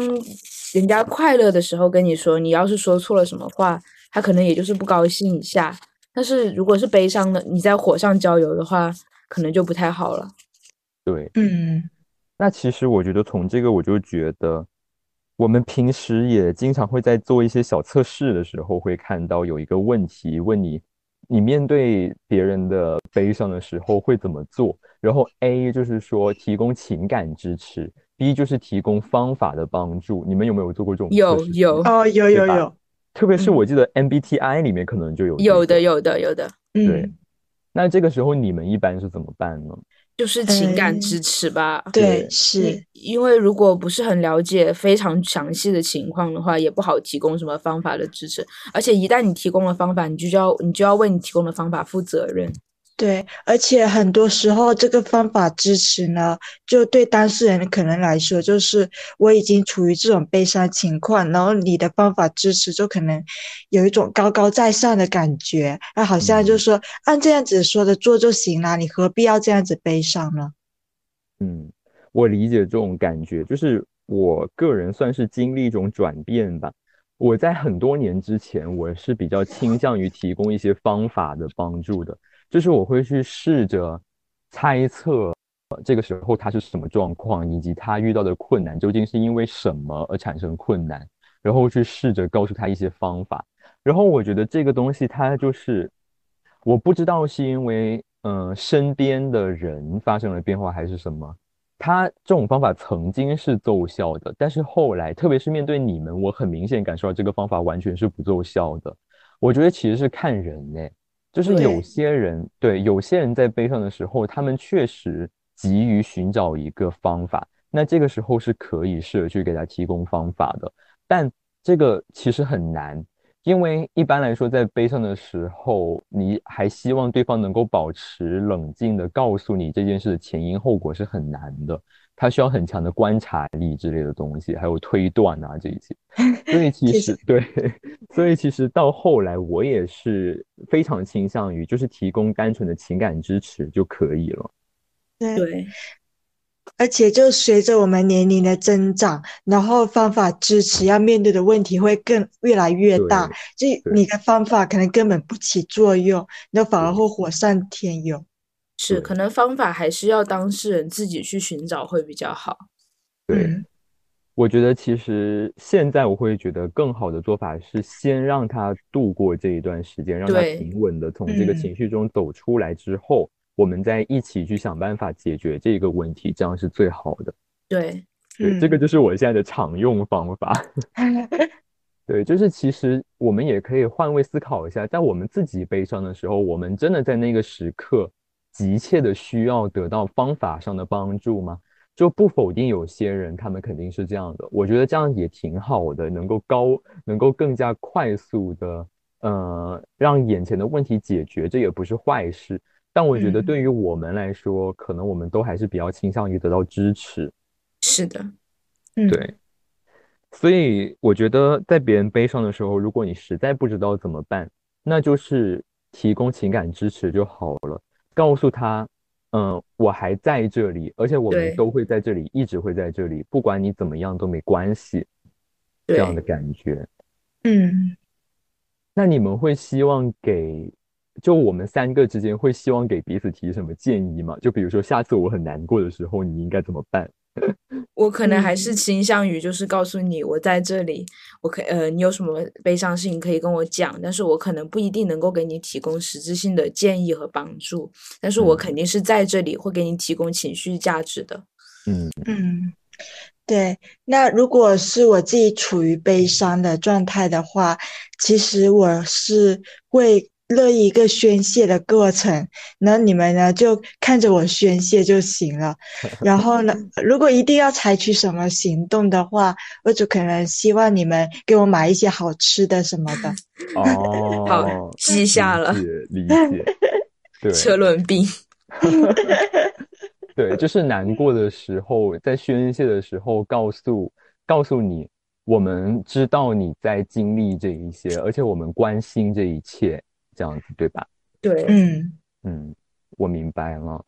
人家快乐的时候跟你说，你要是说错了什么话，他可能也就是不高兴一下。但是如果是悲伤的，你在火上浇油的话，可能就不太好了。对，嗯那其实我觉得从这个我就觉得，我们平时也经常会在做一些小测试的时候，会看到有一个问题问你，你面对别人的悲伤的时候会怎么做？然后 A 就是说提供情感支持，B 就是提供方法的帮助。你们有没有做过这种有有哦，有有有，特别是嗯我记得 MBTI 里面可能就有这个有的有的有的，对嗯，那这个时候你们一般是怎么办呢？就是情感嗯支持吧。对对是，因因为如果不是很了解非常详细的情况的话，也不好提供什么方法的支持。而且一旦你提供了方法，你就要你就要为你提供的方法负责任。对，而且很多时候这个方法支持呢，就对当事人可能来说，就是我已经处于这种悲伤情况，然后你的方法支持就可能有一种高高在上的感觉，那好像就是说按这样子说的做就行了，你何必要这样子悲伤呢？嗯，我理解这种感觉，就是我个人算是经历一种转变吧。我在很多年之前，我是比较倾向于提供一些方法的帮助的，就是我会去试着猜测这个时候他是什么状况，以及他遇到的困难究竟是因为什么而产生困难，然后去试着告诉他一些方法。然后我觉得这个东西它就是，我不知道是因为嗯、身边的人发生了变化还是什么，他这种方法曾经是奏效的，但是后来特别是面对你们，我很明显感受到这个方法完全是不奏效的。我觉得其实是看人呢，就是有些人对有些人在悲伤的时候，他们确实急于寻找一个方法，那这个时候是可以试着去给他提供方法的，但这个其实很难。因为一般来说，在悲伤的时候，你还希望对方能够保持冷静的告诉你这件事的前因后果是很难的，它需要很强的观察力之类的东西，还有推断啊这一些。所以 其其实对，所以其实到后来，我也是非常倾向于就是提供单纯的情感支持就可以了。对，而且就随着我们年龄的增长，然后方法支持要面对的问题会更越来越大，就你的方法可能根本不起作用，那反而对会火上添油。是可能方法还是要当事人自己去寻找会比较好。对，嗯我觉得其实现在我会觉得更好的做法是先让他度过这一段时间，让他平稳的从这个嗯情绪中走出来之后，我们再一起去想办法解决这个问题，这样是最好的。对，对，这个嗯就是我现在的常用方法。对，就是其实我们也可以换位思考一下，在我们自己悲伤的时候，我们真的在那个时刻急切的需要得到方法上的帮助吗？就不否定有些人他们肯定是这样的，我觉得这样也挺好的，能够高，能够更加快速的，呃，让眼前的问题解决，这也不是坏事。但我觉得嗯对于我们来说，可能我们都还是比较倾向于得到支持。是的，嗯，对，所以我觉得在别人悲伤的时候，如果你实在不知道怎么办，那就是提供情感支持就好了，告诉他，嗯，我还在这里，而且我们都会在这里，一直会在这里，不管你怎么样都没关系，这样的，感觉。嗯。那你们会希望给，就我们三个之间会希望给彼此提什么建议吗？就比如说下次我很难过的时候，你应该怎么办？我可能还是嗯倾向于就是告诉你我在这里，我可呃你有什么悲伤事情可以跟我讲，但是我可能不一定能够给你提供实质性的建议和帮助，但是我嗯肯定是在这里会给你提供情绪价值的。嗯嗯，对。那如果是我自己处于悲伤的状态的话，其实我是会乐意一个宣泄的过程，那你们呢就看着我宣泄就行了。然后呢，如果一定要采取什么行动的话，我就可能希望你们给我买一些好吃的什么的。哦，好，记下了理。解理解，对车轮饼，对，就是难过的时候，在宣泄的时候，告诉告诉你，我们知道你在经历这一些，而且我们关心这一切，这样子对吧？对，嗯嗯，我明白了。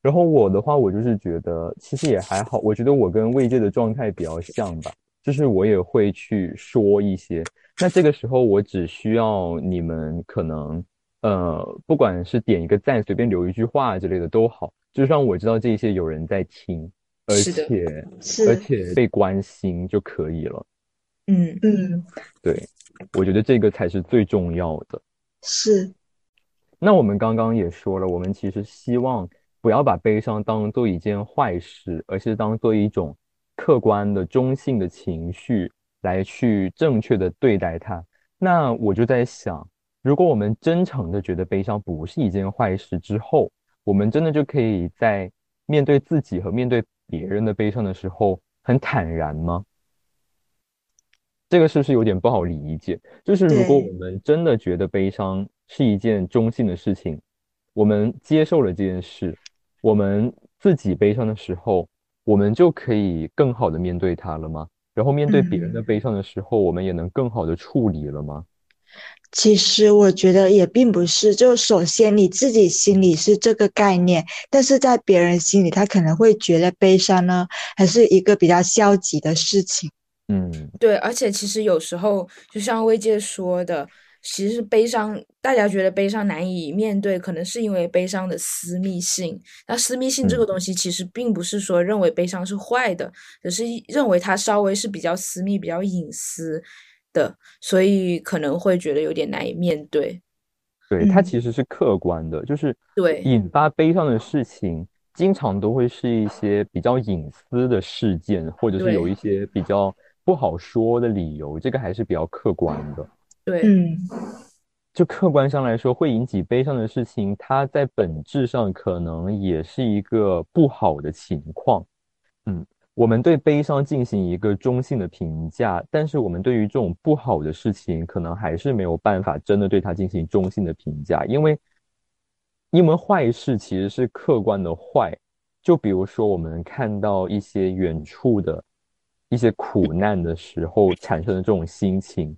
然后我的话，我就是觉得其实也还好，我觉得我跟慰藉的状态比较像吧，就是我也会去说一些。那这个时候，我只需要你们可能呃，不管是点一个赞，随便留一句话之类的都好，就是让我知道这些有人在听，而且而，且被关心就可以了。嗯嗯，对，我觉得这个才是最重要的。是，那我们刚刚也说了，我们其实希望不要把悲伤当做一件坏事，而是当做一种客观的、中性的情绪来去正确的对待它。那我就在想，如果我们真诚的觉得悲伤不是一件坏事之后，我们真的就可以在面对自己和面对别人的悲伤的时候很坦然吗？这个是不是有点不好理解？就是如果我们真的觉得悲伤是一件中性的事情，我们接受了这件事，我们自己悲伤的时候，我们就可以更好的面对它了吗？然后面对别人的悲伤的时候，我们也能更好的处理了吗？其实我觉得也并不是，就首先你自己心里是这个概念，但是在别人心里，他可能会觉得悲伤呢，还是一个比较消极的事情。嗯，对，而且其实有时候就像魏界说的，其实悲伤，大家觉得悲伤难以面对，可能是因为悲伤的私密性。那私密性这个嗯。东西，其实并不是说认为悲伤是坏的，只是认为它稍微是比较私密、比较隐私的，所以可能会觉得有点难以面对。对，它嗯。其实是客观的，就是对。引发悲伤的事情，经常都会是一些比较隐私的事件，或者是有一些比较不好说的理由，这个还是比较客观的。对，嗯，就客观上来说，会引起悲伤的事情，它在本质上可能也是一个不好的情况。嗯，我们对悲伤进行一个中性的评价，但是我们对于这种不好的事情，可能还是没有办法真的对它进行中性的评价，因为因为坏事其实是客观的坏。就比如说，我们看到一些远处的一些苦难的时候产生的这种心情，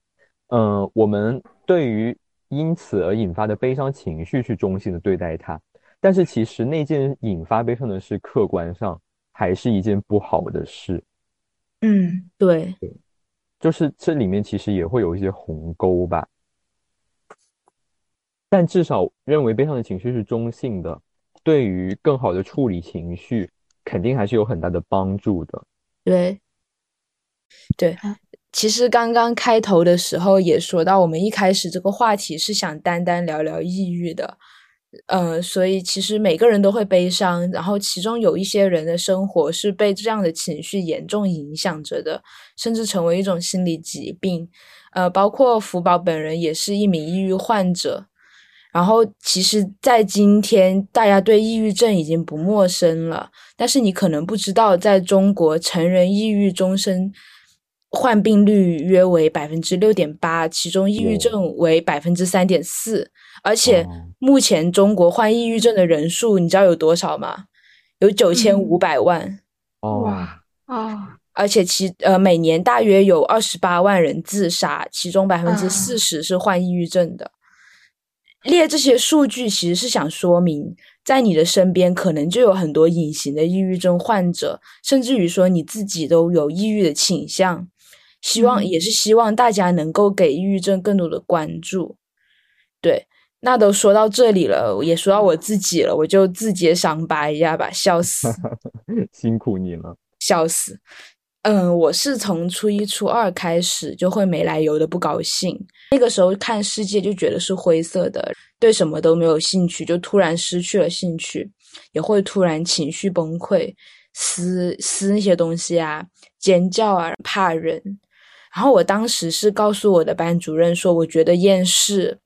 嗯，我们对于因此而引发的悲伤情绪去中性的对待它，但是其实那件引发悲伤的事，客观上还是一件不好的事，嗯，对，就是这里面其实也会有一些鸿沟吧。但至少认为悲伤的情绪是中性的，对于更好的处理情绪，肯定还是有很大的帮助的。对，对啊，其实刚刚开头的时候也说到，我们一开始这个话题是想单单聊聊抑郁的，呃，所以其实每个人都会悲伤，然后其中有一些人的生活是被这样的情绪严重影响着的，甚至成为一种心理疾病。呃，包括福宝本人也是一名抑郁患者。然后，其实，在今天，大家对抑郁症已经不陌生了。但是，你可能不知道，在中国，成人抑郁终身患病率约为百分之六点八，其中抑郁哦症为百分之三点四。而且哦，目前中国患抑郁症的人数，你知道有多少吗？有九千五百万。哦，哇啊，而且其呃每年大约有二十八万人自杀，其中百分之啊四十是患抑郁症的。列这些数据其实是想说明，在你的身边可能就有很多隐形的抑郁症患者，甚至于说你自己都有抑郁的倾向。希望嗯也是希望大家能够给抑郁症更多的关注。对，那都说到这里了，也说到我自己了，我就自揭伤疤一下吧，笑死。辛苦你了。笑死。嗯，我是从初一、初二开始就会没来由的不高兴，那个时候看世界就觉得是灰色的，对什么都没有兴趣，就突然失去了兴趣，也会突然情绪崩溃，撕撕那些东西啊，尖叫啊，怕人。然后我当时是告诉我的班主任说，我觉得厌世。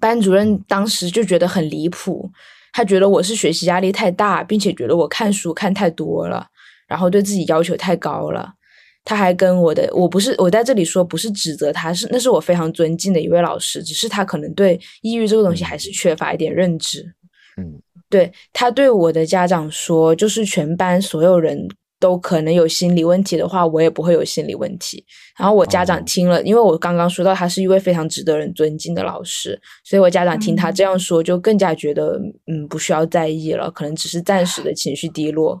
班主任当时就觉得很离谱，他觉得我是学习压力太大，并且觉得我看书看太多了。然后对自己要求太高了，他还跟我的我不是我在这里说不是指责他，是那是我非常尊敬的一位老师，只是他可能对抑郁这个东西还是缺乏一点认知。嗯，对他对我的家长说，就是全班所有人都可能有心理问题的话，我也不会有心理问题。然后我家长哦听了，因为我刚刚说到他是一位非常值得人尊敬的老师，所以我家长听他这样说，就更加觉得嗯不需要在意了，可能只是暂时的情绪低落。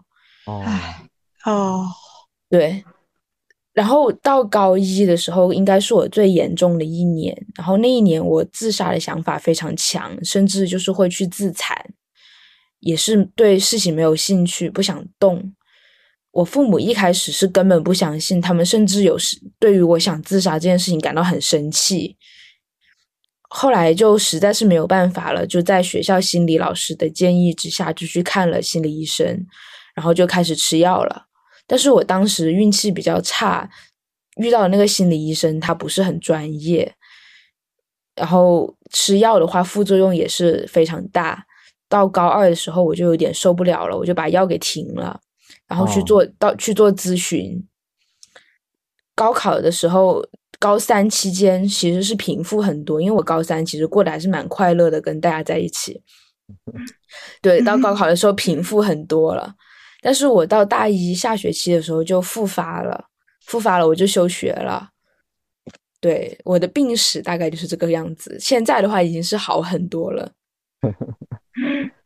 哦，唉，哦，对，然后到高一的时候，应该是我最严重的一年。然后那一年，我自杀的想法非常强，甚至就是会去自残。也是对事情没有兴趣，不想动。我父母一开始是根本不相信，他们甚至有时对于我想自杀这件事情感到很生气。后来就实在是没有办法了，就在学校心理老师的建议之下，就去看了心理医生，然后就开始吃药了。但是我当时运气比较差，遇到那个心理医生他不是很专业，然后吃药的话副作用也是非常大。到高二的时候我就有点受不了了，我就把药给停了。然后去做到去做咨询。高考的时候，高三期间其实是平复很多，因为我高三其实过得还是蛮快乐的，跟大家在一起。对，到高考的时候平复很多了，但是我到大一下学期的时候就复发了，复发了我就休学了。对，我的病史大概就是这个样子。现在的话已经是好很多了。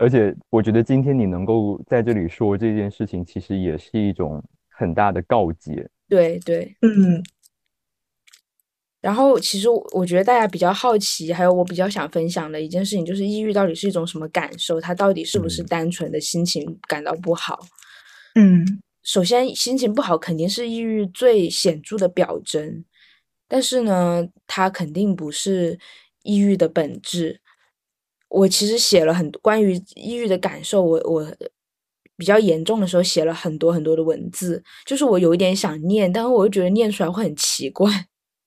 而且我觉得今天你能够在这里说这件事情，其实也是一种很大的告诫。对对，嗯。然后其实我觉得大家比较好奇，还有我比较想分享的一件事情，就是抑郁到底是一种什么感受？它到底是不是单纯的心情感到不好？嗯，首先心情不好肯定是抑郁最显著的表征，但是呢，它肯定不是抑郁的本质。我其实写了很多关于抑郁的感受，我我比较严重的时候写了很多很多的文字，就是我有一点想念，但是我又觉得念出来会很奇怪。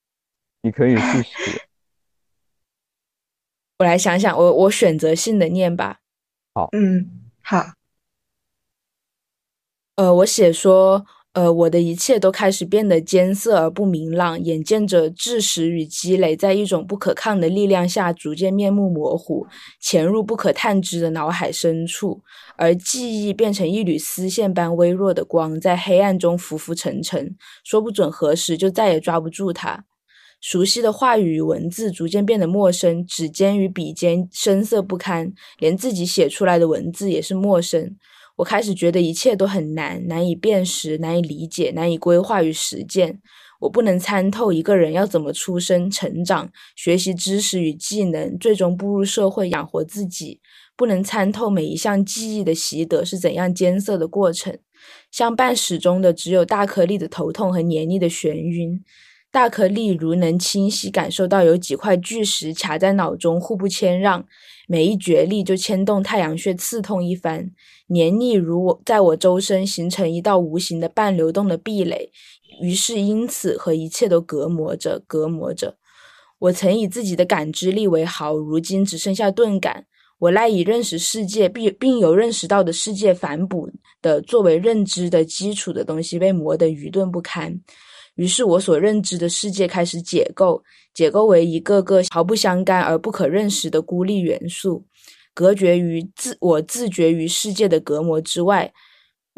你可以试试。我来想想，我我选择性的念吧。好，嗯，好。呃，我写说。呃，我的一切都开始变得艰涩而不明朗，眼见着知识与积累在一种不可抗的力量下逐渐面目模糊，潜入不可探知的脑海深处，而记忆变成一缕丝线般微弱的光，在黑暗中浮浮沉沉，说不准何时就再也抓不住它。熟悉的话语与文字逐渐变得陌生，指尖与笔尖生涩不堪，连自己写出来的文字也是陌生。我开始觉得一切都很难，难以辨识，难以理解，难以规划与实践。我不能参透一个人要怎么出生、成长、学习知识与技能，最终步入社会养活自己；不能参透每一项技艺的习得是怎样艰涩的过程。相伴始终的只有大颗粒的头痛和黏腻的眩晕。大颗粒如能清晰感受到有几块巨石卡在脑中，互不谦让，每一角力就牵动太阳穴，刺痛一番。黏腻如我在我周身形成一道无形的半流动的壁垒，于是因此和一切都隔膜着，隔膜着。我曾以自己的感知力为豪，如今只剩下钝感。我赖以认识世界，并并有认识到的世界反哺的作为认知的基础的东西被磨得愚钝不堪。于是我所认知的世界开始解构，解构为一个个毫不相干而不可认识的孤立元素，隔绝于自我自觉于世界的隔膜之外，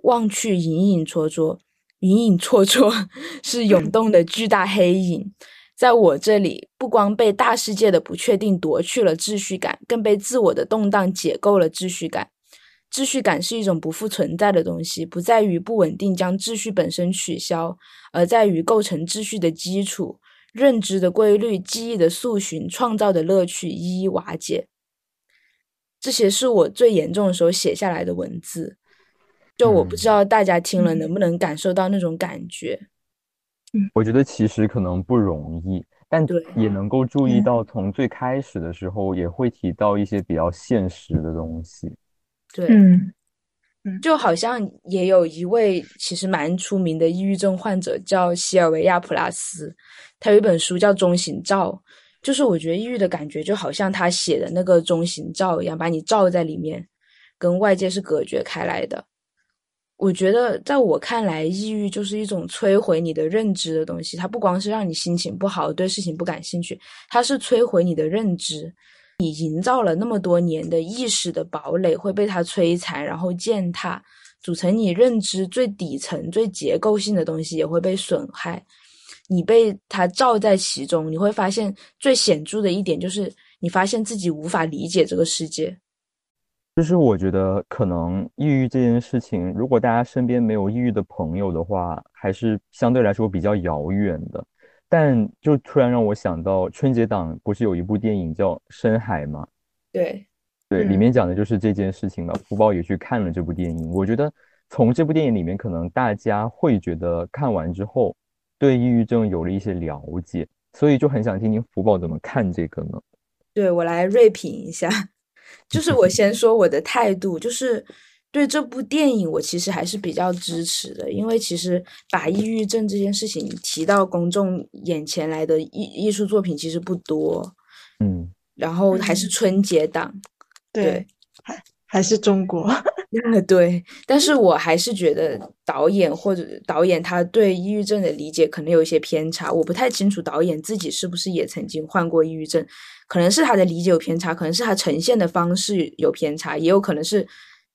望去隐隐绰绰，隐隐绰绰是涌动的巨大黑影。在我这里，不光被大世界的不确定夺去了秩序感，更被自我的动荡解构了秩序感。秩序感是一种不复存在的东西，不在于不稳定将秩序本身取消，而在于构成秩序的基础、认知的规律、记忆的溯寻、创造的乐趣一一瓦解。这些是我最严重的时候写下来的文字，就我不知道大家听了能不能感受到那种感觉。我觉得其实可能不容易，但也能够注意到，从最开始的时候也会提到一些比较现实的东西。对，嗯，就好像也有一位其实蛮出名的抑郁症患者叫西尔维亚普拉斯，他有一本书叫《中型照》，就是我觉得抑郁的感觉就好像他写的那个中型照一样，把你罩在里面，跟外界是隔绝开来的。我觉得在我看来，抑郁就是一种摧毁你的认知的东西，它不光是让你心情不好，对事情不感兴趣，它是摧毁你的认知。你营造了那么多年的意识的堡垒会被它摧残，然后践踏，组成你认知最底层、最结构性的东西也会被损害。你被它罩在其中，你会发现最显著的一点就是，你发现自己无法理解这个世界。就是我觉得，可能抑郁这件事情，如果大家身边没有抑郁的朋友的话，还是相对来说比较遥远的。但就突然让我想到，春节档不是有一部电影叫《深海》吗？对，对，里嗯面讲的就是这件事情嘛。福宝也去看了这部电影，我觉得从这部电影里面，可能大家会觉得看完之后对抑郁症有了一些了解，所以就很想听听福宝怎么看这个呢？对，我来锐评一下，就是我先说我的态度，就是对这部电影我其实还是比较支持的，因为其实把抑郁症这件事情提到公众眼前来的艺艺术作品其实不多，嗯，然后还是嗯。春节档，对对，还还是中国，对，但是我还是觉得导演或者导演他对抑郁症的理解可能有一些偏差，我不太清楚导演自己是不是也曾经患过抑郁症，可能是他的理解有偏差，可能是他呈现的方式有偏差，也有可能是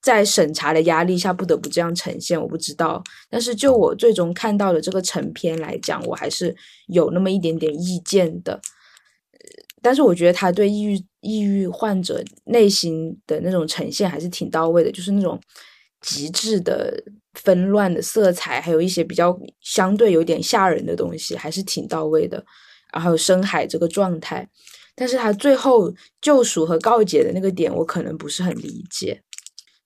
在审查的压力下不得不这样呈现，我不知道。但是就我最终看到的这个成片来讲，我还是有那么一点点意见的。但是我觉得他对抑郁抑郁患者内心的那种呈现还是挺到位的，就是那种极致的纷乱的色彩，还有一些比较相对有点吓人的东西，还是挺到位的。然后深海这个状态，但是他最后救赎和告解的那个点，我可能不是很理解。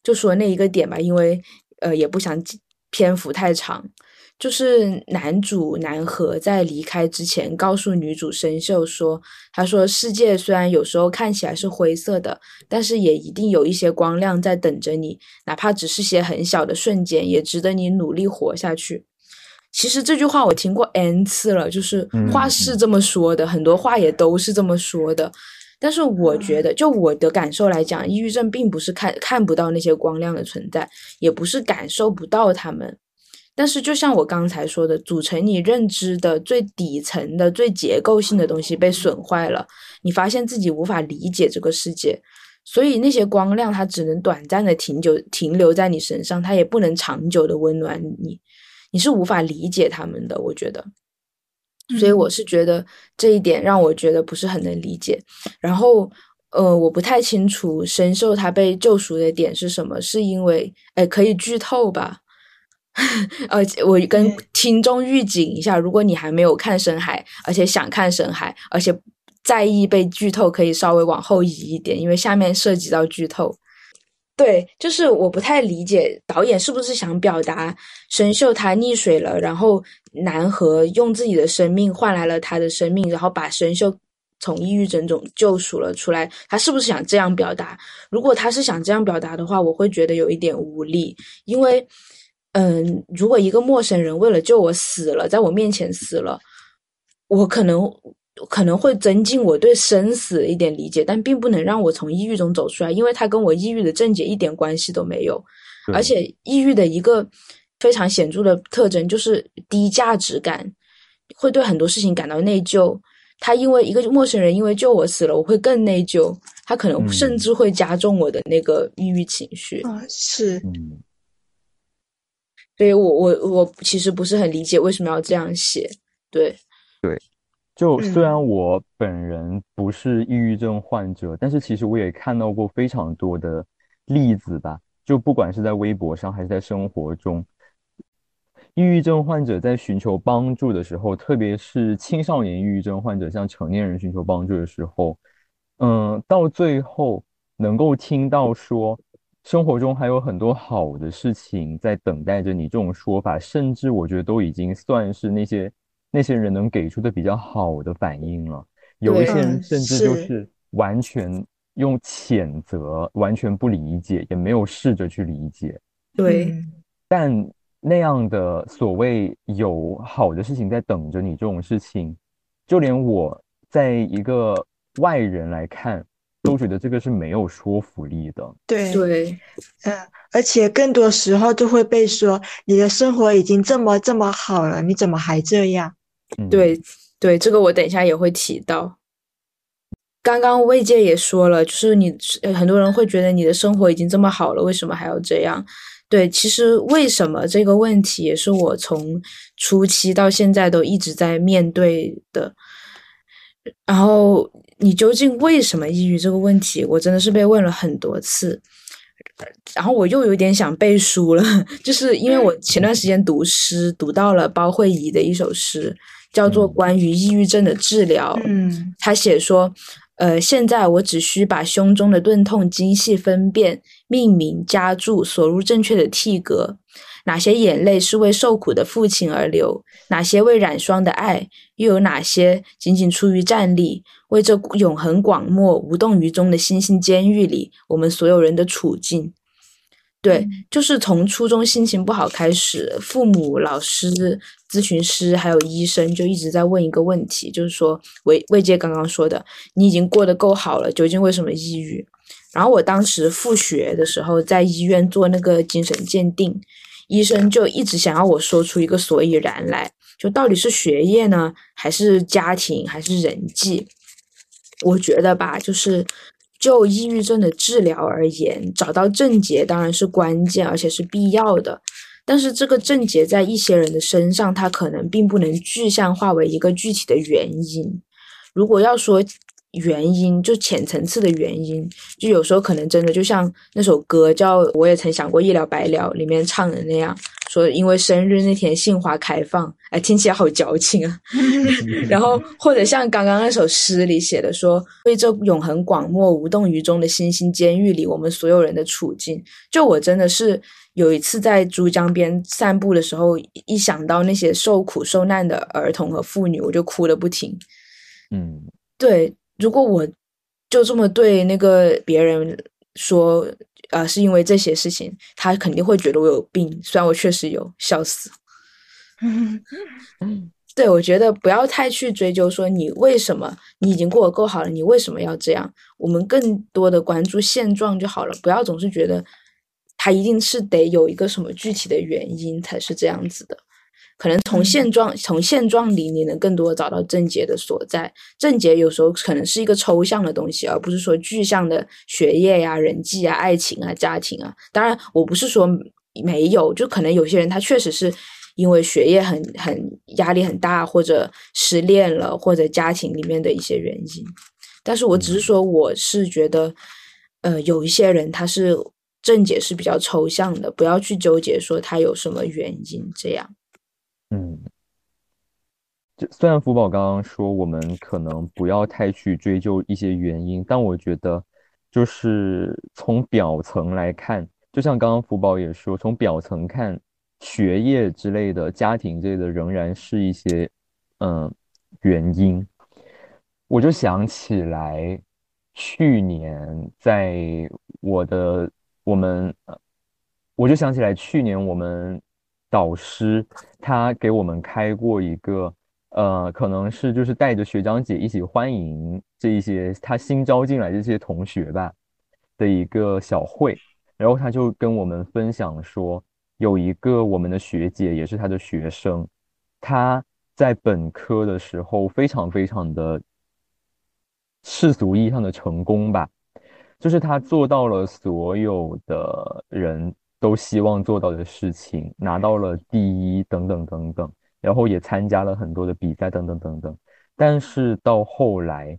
就说那一个点吧，因为呃也不想篇幅太长。就是男主南河在离开之前告诉女主生秀说：“他说世界虽然有时候看起来是灰色的，但是也一定有一些光亮在等着你，哪怕只是些很小的瞬间，也值得你努力活下去。”其实这句话我听过 n 次了，就是话嗯是这么说的，很多话也都是这么说的。但是我觉得，就我的感受来讲，抑郁症并不是看看不到那些光亮的存在，也不是感受不到他们。但是，就像我刚才说的，组成你认知的最底层的、最结构性的东西被损坏了，你发现自己无法理解这个世界，所以那些光亮它只能短暂的停留停留在你身上，它也不能长久的温暖你，你是无法理解他们的。我觉得，所以我是觉得这一点让我觉得不是很能理解。然后，呃，我不太清楚神兽他被救赎的点是什么，是因为，哎，可以剧透吧？呃，我跟听众预警一下，如果你还没有看《深海》，而且想看《深海》，而且在意被剧透，可以稍微往后移一点，因为下面涉及到剧透。对，就是我不太理解导演是不是想表达神秀他溺水了，然后南河用自己的生命换来了他的生命，然后把神秀从抑郁症中救赎了出来。他是不是想这样表达？如果他是想这样表达的话，我会觉得有一点无力，因为。嗯，如果一个陌生人为了救我死了，在我面前死了，我可能可能会增进我对生死的一点理解，但并不能让我从抑郁中走出来，因为它跟我抑郁的症结一点关系都没有。而且，抑郁的一个非常显著的特征就是低价值感，会对很多事情感到内疚。他因为一个陌生人因为救我死了，我会更内疚。他可能嗯甚至会加重我的那个抑郁情绪。啊，是，嗯，所以我我我其实不是很理解为什么要这样写。对，对就虽嗯然我本人不是抑郁症患者，但是其实我也看到过非常多的例子吧，就不管是在微博上还是在生活中，抑郁症患者在寻求帮助的时候，特别是青少年抑郁症患者向成年人寻求帮助的时候，嗯，到最后能够听到说生活中还有很多好的事情在等待着你这种说法，甚至我觉得都已经算是那些那些人能给出的比较好的反应了。有一些人嗯甚至就是是完全用谴责，完全不理解，也没有试着去理解。对，嗯但那样的所谓有好的事情在等着你这种事情，就连我在一个外人来看，都觉得这个是没有说服力的。对，对，嗯，而且更多时候就会被说你的生活已经这么这么好了，你怎么还这样？嗯，对对，这个我等一下也会提到。刚刚魏界也说了，就是你呃很多人会觉得你的生活已经这么好了，为什么还要这样？对，其实为什么这个问题也是我从初期到现在都一直在面对的。然后你究竟为什么抑郁这个问题，我真的是被问了很多次。然后我又有点想背书了，就是因为我前段时间读诗，读到了包慧怡的一首诗，叫做《嗯关于抑郁症的治疗》。嗯他写说，呃，现在我只需把胸中的钝痛精细分辨、命名、加注、锁入正确的替格。哪些眼泪是为受苦的父亲而流？哪些为染霜的爱？又有哪些仅仅出于站立？为这永恒广漠、无动于衷的星星监狱里，我们所有人的处境？对，就是从初中心情不好开始，父母、老师、咨询师还有医生就一直在问一个问题，就是说，魏魏界刚刚说的，你已经过得够好了，究竟为什么抑郁？然后我当时复学的时候，在医院做那个精神鉴定。医生就一直想要我说出一个所以然来，就到底是学业呢，还是家庭，还是人际？我觉得吧，就是就抑郁症的治疗而言，找到症结当然是关键，而且是必要的。但是这个症结在一些人的身上，它可能并不能具象化为一个具体的原因。如果要说，原因就浅层次的原因，就有时候可能真的就像那首歌叫《我也曾想过一了百了》里面唱的那样，说因为生日那天杏花开放，哎，听起来好矫情啊。然后或者像刚刚那首诗里写的说，为这永恒广漠无动于衷的星星监狱里，我们所有人的处境。就我真的是有一次在珠江边散步的时候，一想到那些受苦受难的儿童和妇女，我就哭的不停。嗯，对。如果我就这么对那个别人说，呃，是因为这些事情，他肯定会觉得我有病。虽然我确实有，笑死。嗯对，我觉得不要太去追究说你为什么，你已经过得够好了，你为什么要这样？我们更多的关注现状就好了，不要总是觉得他一定是得有一个什么具体的原因才是这样子的。可能从现状，从现状里你能更多找到症结的所在。症结有时候可能是一个抽象的东西，而不是说具象的学业呀、人际啊、爱情啊、家庭啊。当然，我不是说没有，就可能有些人他确实是因为学业很很压力很大，或者失恋了，或者家庭里面的一些原因。但是我只是说，我是觉得，呃，有一些人他是症结是比较抽象的，不要去纠结说他有什么原因这样。嗯，就虽然福宝刚刚说我们可能不要太去追究一些原因，但我觉得就是从表层来看，就像刚刚福宝也说，从表层看，学业之类的、家庭之类的，仍然是一些嗯原因。我就想起来，去年在我的我们，我就想起来去年我们。导师他给我们开过一个，呃，可能是就是带着学长姐一起欢迎这一些他新招进来的这些同学吧的一个小会，然后他就跟我们分享说，有一个我们的学姐也是他的学生，他在本科的时候非常非常的世俗意义上的成功吧，就是他做到了所有的人。都希望做到的事情，拿到了第一，等等等等，然后也参加了很多的比赛，等等等等。但是到后来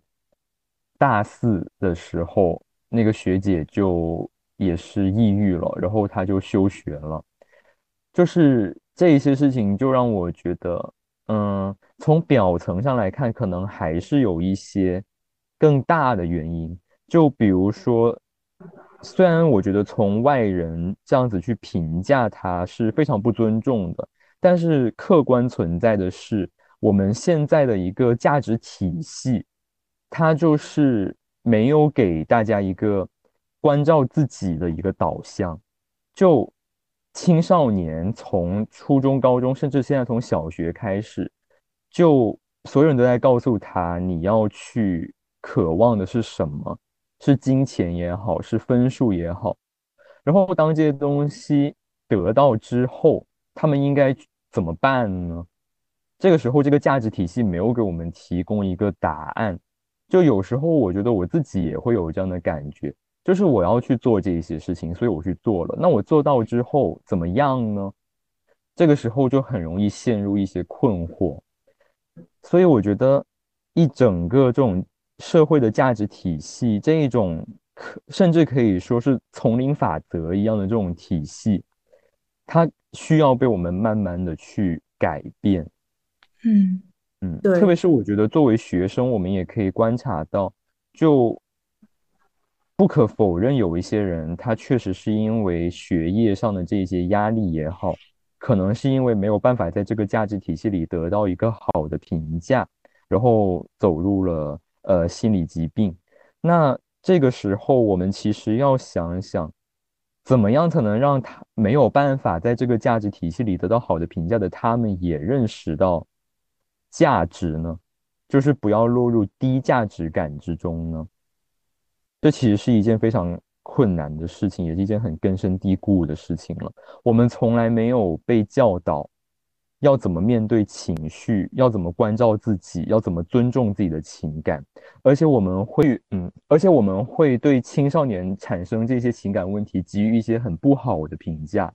大四的时候，那个学姐就也是抑郁了，然后她就休学了。就是这一些事情，就让我觉得，嗯，从表层上来看，可能还是有一些更大的原因，就比如说。虽然我觉得从外人这样子去评价他是非常不尊重的，但是客观存在的是，我们现在的一个价值体系，它就是没有给大家一个关照自己的一个导向。就青少年从初中、高中，甚至现在从小学开始，就所有人都在告诉他，你要去渴望的是什么。是金钱也好，是分数也好，然后当这些东西得到之后，他们应该怎么办呢？这个时候，这个价值体系没有给我们提供一个答案。就有时候，我觉得我自己也会有这样的感觉，就是我要去做这些事情，所以我去做了。那我做到之后怎么样呢？这个时候就很容易陷入一些困惑。所以我觉得一整个这种。社会的价值体系这一种，可甚至可以说是丛林法则一样的这种体系，它需要被我们慢慢的去改变。嗯嗯，特别是我觉得作为学生，我们也可以观察到，就不可否认，有一些人他确实是因为学业上的这些压力也好，可能是因为没有办法在这个价值体系里得到一个好的评价，然后走入了呃心理疾病。那这个时候，我们其实要想想，怎么样才能让他没有办法在这个价值体系里得到好的评价的他们也认识到价值呢？就是不要落入低价值感之中呢？这其实是一件非常困难的事情，也是一件很根深蒂固的事情了。我们从来没有被教导。要怎么面对情绪？要怎么关照自己？要怎么尊重自己的情感？而且我们会，嗯，而且我们会对青少年产生这些情感问题给予一些很不好的评价。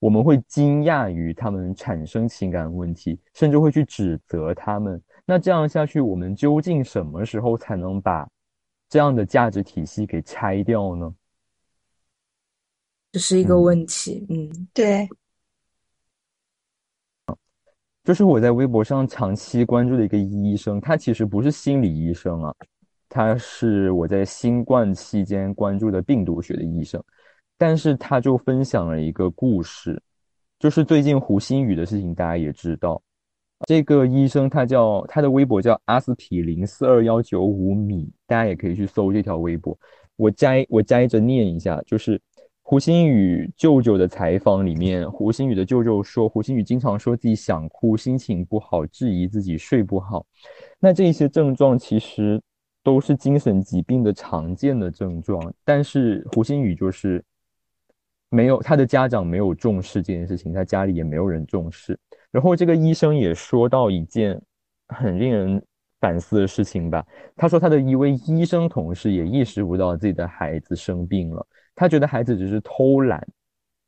我们会惊讶于他们产生情感问题，甚至会去指责他们。那这样下去，我们究竟什么时候才能把这样的价值体系给拆掉呢？这是一个问题。嗯，对。就是我在微博上长期关注的一个医生，他其实不是心理医生啊，他是我在新冠期间关注的病毒学的医生，但是他就分享了一个故事，就是最近胡鑫宇的事情，大家也知道，这个医生他叫他的微博叫阿司匹林四二幺九五米，大家也可以去搜这条微博，我摘我摘着念一下，就是。胡鑫宇舅舅的采访里面，胡鑫宇的舅舅说，胡鑫宇经常说自己想哭，心情不好，质疑自己睡不好。那这些症状其实都是精神疾病的常见的症状，但是胡鑫宇就是没有他的家长没有重视这件事情，他家里也没有人重视。然后这个医生也说到一件很令人反思的事情吧，他说他的一位医生同事也意识不到自己的孩子生病了。他觉得孩子只是偷懒，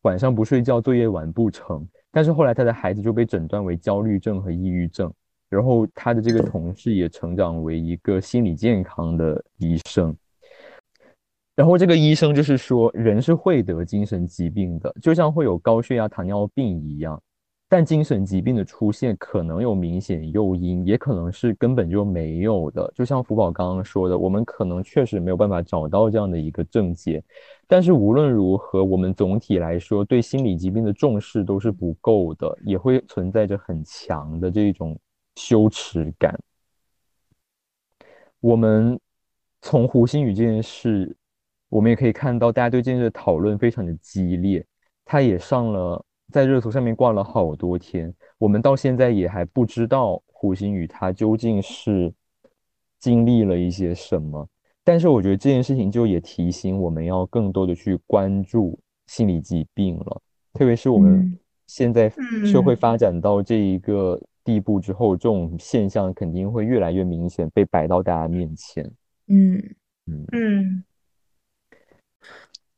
晚上不睡觉，作业完不成。但是后来他的孩子就被诊断为焦虑症和抑郁症，然后他的这个同事也成长为一个心理健康的医生。然后这个医生就是说，人是会得精神疾病的，就像会有高血压、糖尿病一样。但精神疾病的出现可能有明显诱因，也可能是根本就没有的。就像福宝刚刚说的，我们可能确实没有办法找到这样的一个症结。但是无论如何，我们总体来说对心理疾病的重视都是不够的，也会存在着很强的这种羞耻感。我们从胡鑫宇这件事，我们也可以看到，大家对这件事的讨论非常的激烈。他也上了。在热搜上面挂了好多天，我们到现在也还不知道胡鑫宇他究竟是经历了一些什么。但是我觉得这件事情就也提醒我们要更多的去关注心理疾病了，特别是我们现在社会发展到这一个地步之后，这种现象肯定会越来越明显，被摆到大家面前。嗯嗯嗯，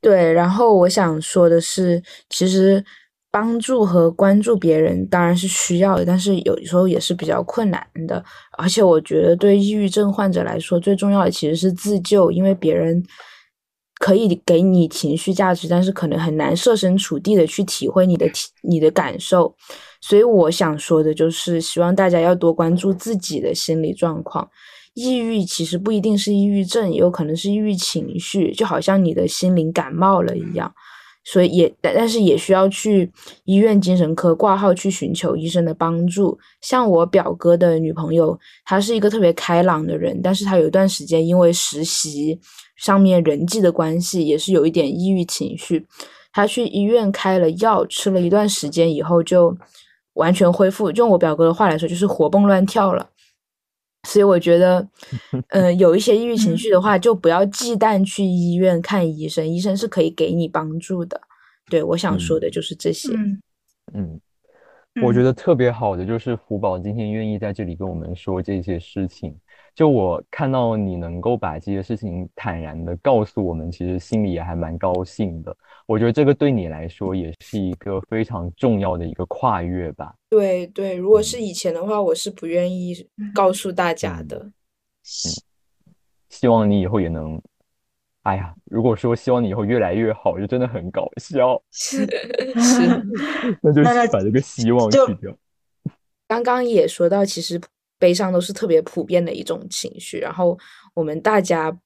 对。然后我想说的是，其实。帮助和关注别人当然是需要的，但是有时候也是比较困难的。而且我觉得对抑郁症患者来说，最重要的其实是自救，因为别人可以给你情绪价值，但是可能很难设身处地的去体会你的体你的感受。所以我想说的就是，希望大家要多关注自己的心理状况。抑郁其实不一定是抑郁症，也有可能是抑郁情绪，就好像你的心灵感冒了一样。所以也但但是也需要去医院精神科挂号去寻求医生的帮助。像我表哥的女朋友，她是一个特别开朗的人，但是她有一段时间因为实习上面人际的关系，也是有一点抑郁情绪。她去医院开了药，吃了一段时间以后就完全恢复。用我表哥的话来说，就是活蹦乱跳了。所以我觉得，嗯，有一些抑郁情绪的话，就不要忌惮去医院看医生，医生是可以给你帮助的。对，我想说的就是这些。嗯，我觉得特别好的就是福宝今天愿意在这里跟我们说这些事情。就我看到你能够把这些事情坦然的告诉我们，其实心里也还蛮高兴的。我觉得这个对你来说也是一个非常重要的一个跨越吧。对对，如果是以前的话，我是不愿意告诉大家的。嗯，希望你以后也能。哎呀，如果说希望你以后越来越好，就真的很搞笑。是 是，那就把这个希望去掉。刚刚也说到，其实。悲伤都是特别普遍的一种情绪，然后我们大家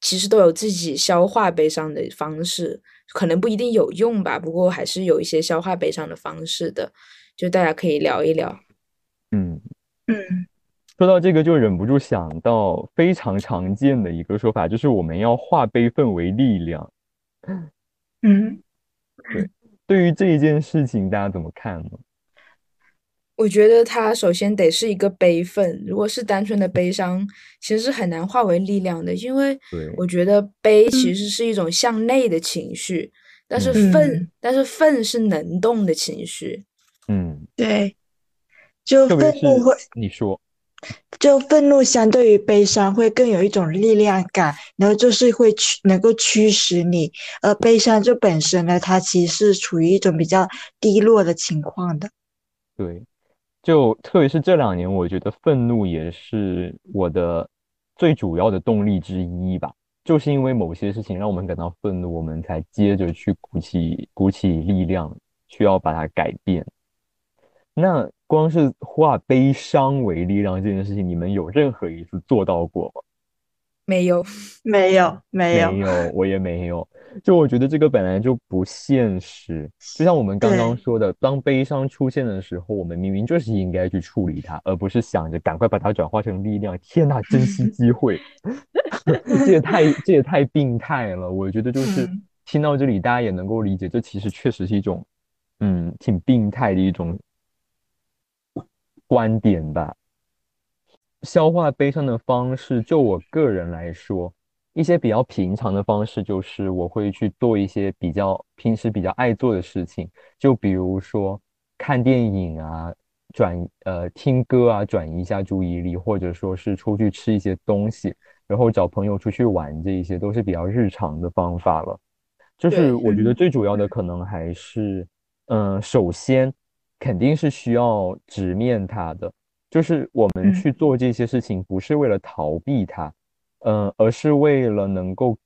其实都有自己消化悲伤的方式，可能不一定有用吧，不过还是有一些消化悲伤的方式的，就大家可以聊一聊。嗯，嗯说到这个，就忍不住想到非常常见的一个说法，就是我们要化悲愤为力量。嗯，对于这一件事情，大家怎么看呢？我觉得它首先得是一个悲愤，如果是单纯的悲伤，其实是很难化为力量的，因为我觉得悲其实是一种向内的情绪，但是嗯愤，但是愤是能动的情绪。嗯，对，就愤怒会，你说，就愤怒相对于悲伤会更有一种力量感，然后就是会驱能够驱使你，而悲伤就本身呢，它其实是处于一种比较低落的情况的。对，就特别是这两年，我觉得愤怒也是我的最主要的动力之一吧。就是因为某些事情让我们感到愤怒，我们才接着去鼓起鼓起力量，需要把它改变。那光是化悲伤为力量这件事情，你们有任何一次做到过吗？没有，没有，没有，没有，我也没有。就我觉得这个本来就不现实，就像我们刚刚说的，当悲伤出现的时候，我们明明就是应该去处理它，而不是想着赶快把它转化成力量。天呐，珍惜机会，这也太这也太病态了。我觉得就是嗯听到这里，大家也能够理解，这其实确实是一种，嗯，挺病态的一种观点吧。消化悲伤的方式，就我个人来说，一些比较平常的方式，就是我会去做一些比较平时比较爱做的事情，就比如说看电影啊，转呃听歌啊，转移一下注意力，或者说是出去吃一些东西，然后找朋友出去玩，这一些都是比较日常的方法了。就是我觉得嗯最主要的可能还是，嗯、首先肯定是需要直面它的。就是我们嗯去做这些事情，不是为了逃避它，嗯、而是为了能够，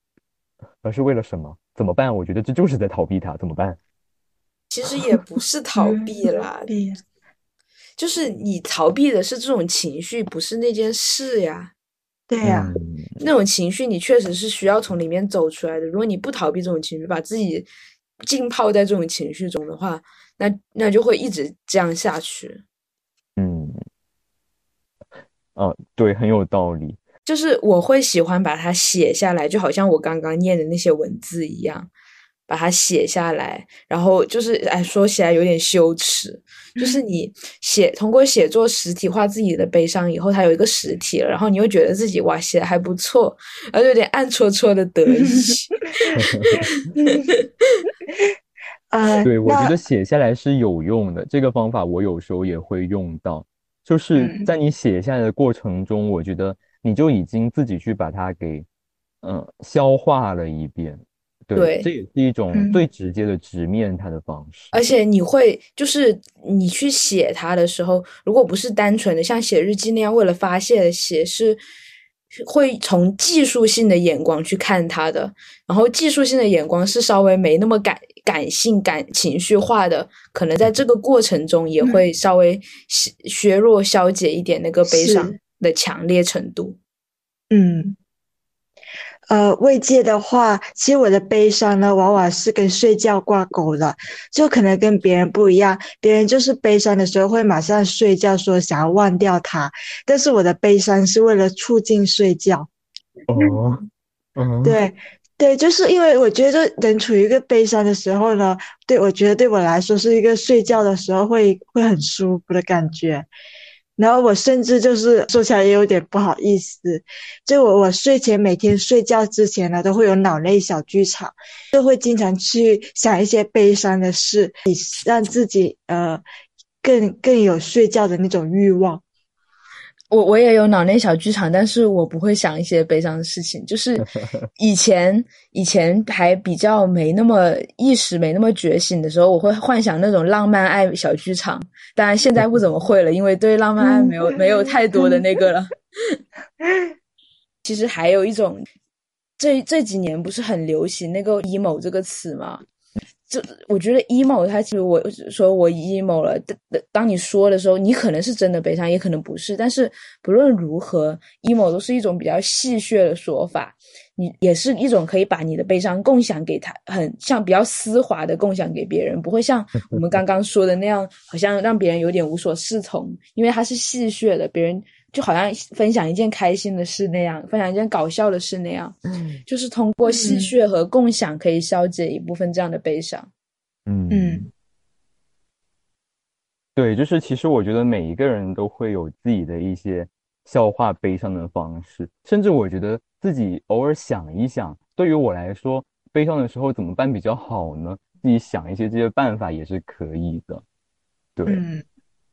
而是为了什么？怎么办？我觉得这就是在逃避它，怎么办？其实也不是逃嗯避啦，就是你逃避的是这种情绪，不是那件事呀。对呀，嗯，那种情绪你确实是需要从里面走出来的。如果你不逃避这种情绪，把自己浸泡在这种情绪中的话，那那就会一直这样下去。嗯，哦，对，很有道理。就是我会喜欢把它写下来，就好像我刚刚念的那些文字一样，把它写下来。然后就是，哎，说起来有点羞耻，就 是你写通过写作实体化自己的悲伤以后，它有一个实体了，然后你又觉得自己哇写的还不错，然后就有点暗戳戳的得意。啊，对，我觉得写下来是有用的，这个方法我有时候也会用到。就是嗯在你写下来的过程中，我觉得你就已经自己去把它给，嗯，消化了一遍。对，对这也是一种嗯最直接的直面它的方式。而且你会，就是你去写它的时候，如果不是单纯的像写日记那样为了发泄的写，是会从技术性的眼光去看它的。然后技术性的眼光是稍微没那么感感性、感情绪化的，可能在这个过程中也嗯会稍微削削弱、消解一点那个悲伤的强烈程度。嗯，呃，慰藉的话，其实我的悲伤呢，往往是跟睡觉挂钩的，就可能跟别人不一样，别人就是悲伤的时候会马上睡觉，说想要忘掉它，但是我的悲伤是为了促进睡觉。哦，嗯，对，对，就是因为我觉得人处于一个悲伤的时候呢，对，我觉得对我来说是一个睡觉的时候会会很舒服的感觉。然后我甚至就是说起来也有点不好意思，就我我睡前每天睡觉之前呢，都会有脑内小剧场，就会经常去想一些悲伤的事，以让自己呃更更有睡觉的那种欲望。我我也有脑内小剧场，但是我不会想一些悲伤的事情。就是 以前以前还比较没那么意识、没那么觉醒的时候，我会幻想那种浪漫爱小剧场。当然现在不怎么会了，因为对浪漫爱没有没有太多的那个了。其实还有一种，这这几年不是很流行那个 emo 这个词吗？我觉得 emo 它其实我说我 emo 了，当你说的时候，你可能是真的悲伤，也可能不是。但是不论如何，emo 都是一种比较戏谑的说法。你也是一种可以把你的悲伤共享给他，很像比较丝滑的共享给别人，不会像我们刚刚说的那样，好像让别人有点无所适从，因为他是戏谑的，别人就好像分享一件开心的事那样，分享一件搞笑的事那样，就是通过戏谑和共享可以消解一部分这样的悲伤。嗯嗯，对，就是其实我觉得每一个人都会有自己的一些消化悲伤的方式，甚至我觉得。自己偶尔想一想，对于我来说，悲伤的时候怎么办比较好呢？自己想一些这些办法也是可以的。对，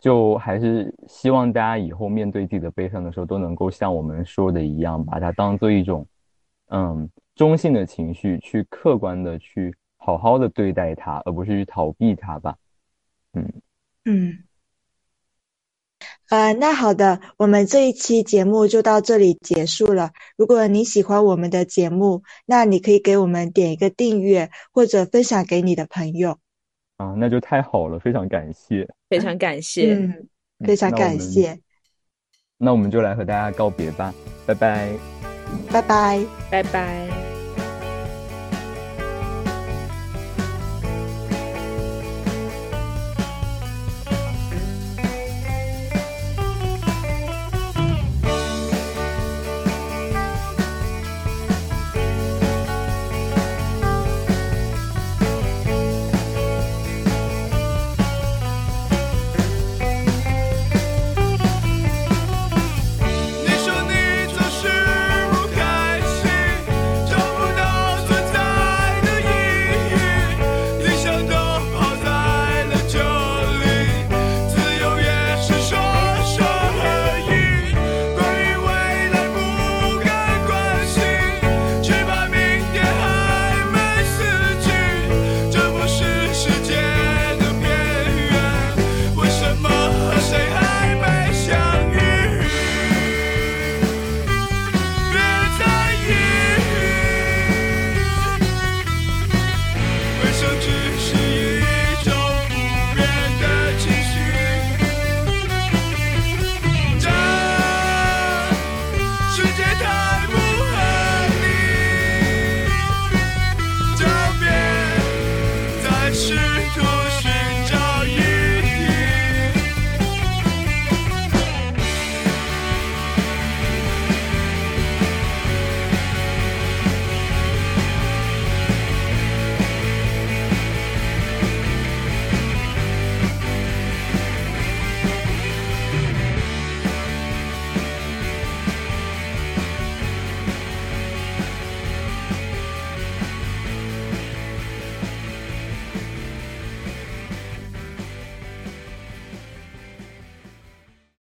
就还是希望大家以后面对自己的悲伤的时候，都能够像我们说的一样，把它当做一种嗯中性的情绪，去客观的去好好的对待它，而不是去逃避它吧。嗯嗯。呃，那好的，我们这一期节目就到这里结束了。如果你喜欢我们的节目，那你可以给我们点一个订阅，或者分享给你的朋友。啊，那就太好了，非常感谢，非常感谢，嗯，非常感谢。那我们就来和大家告别吧，拜拜，拜拜，拜拜。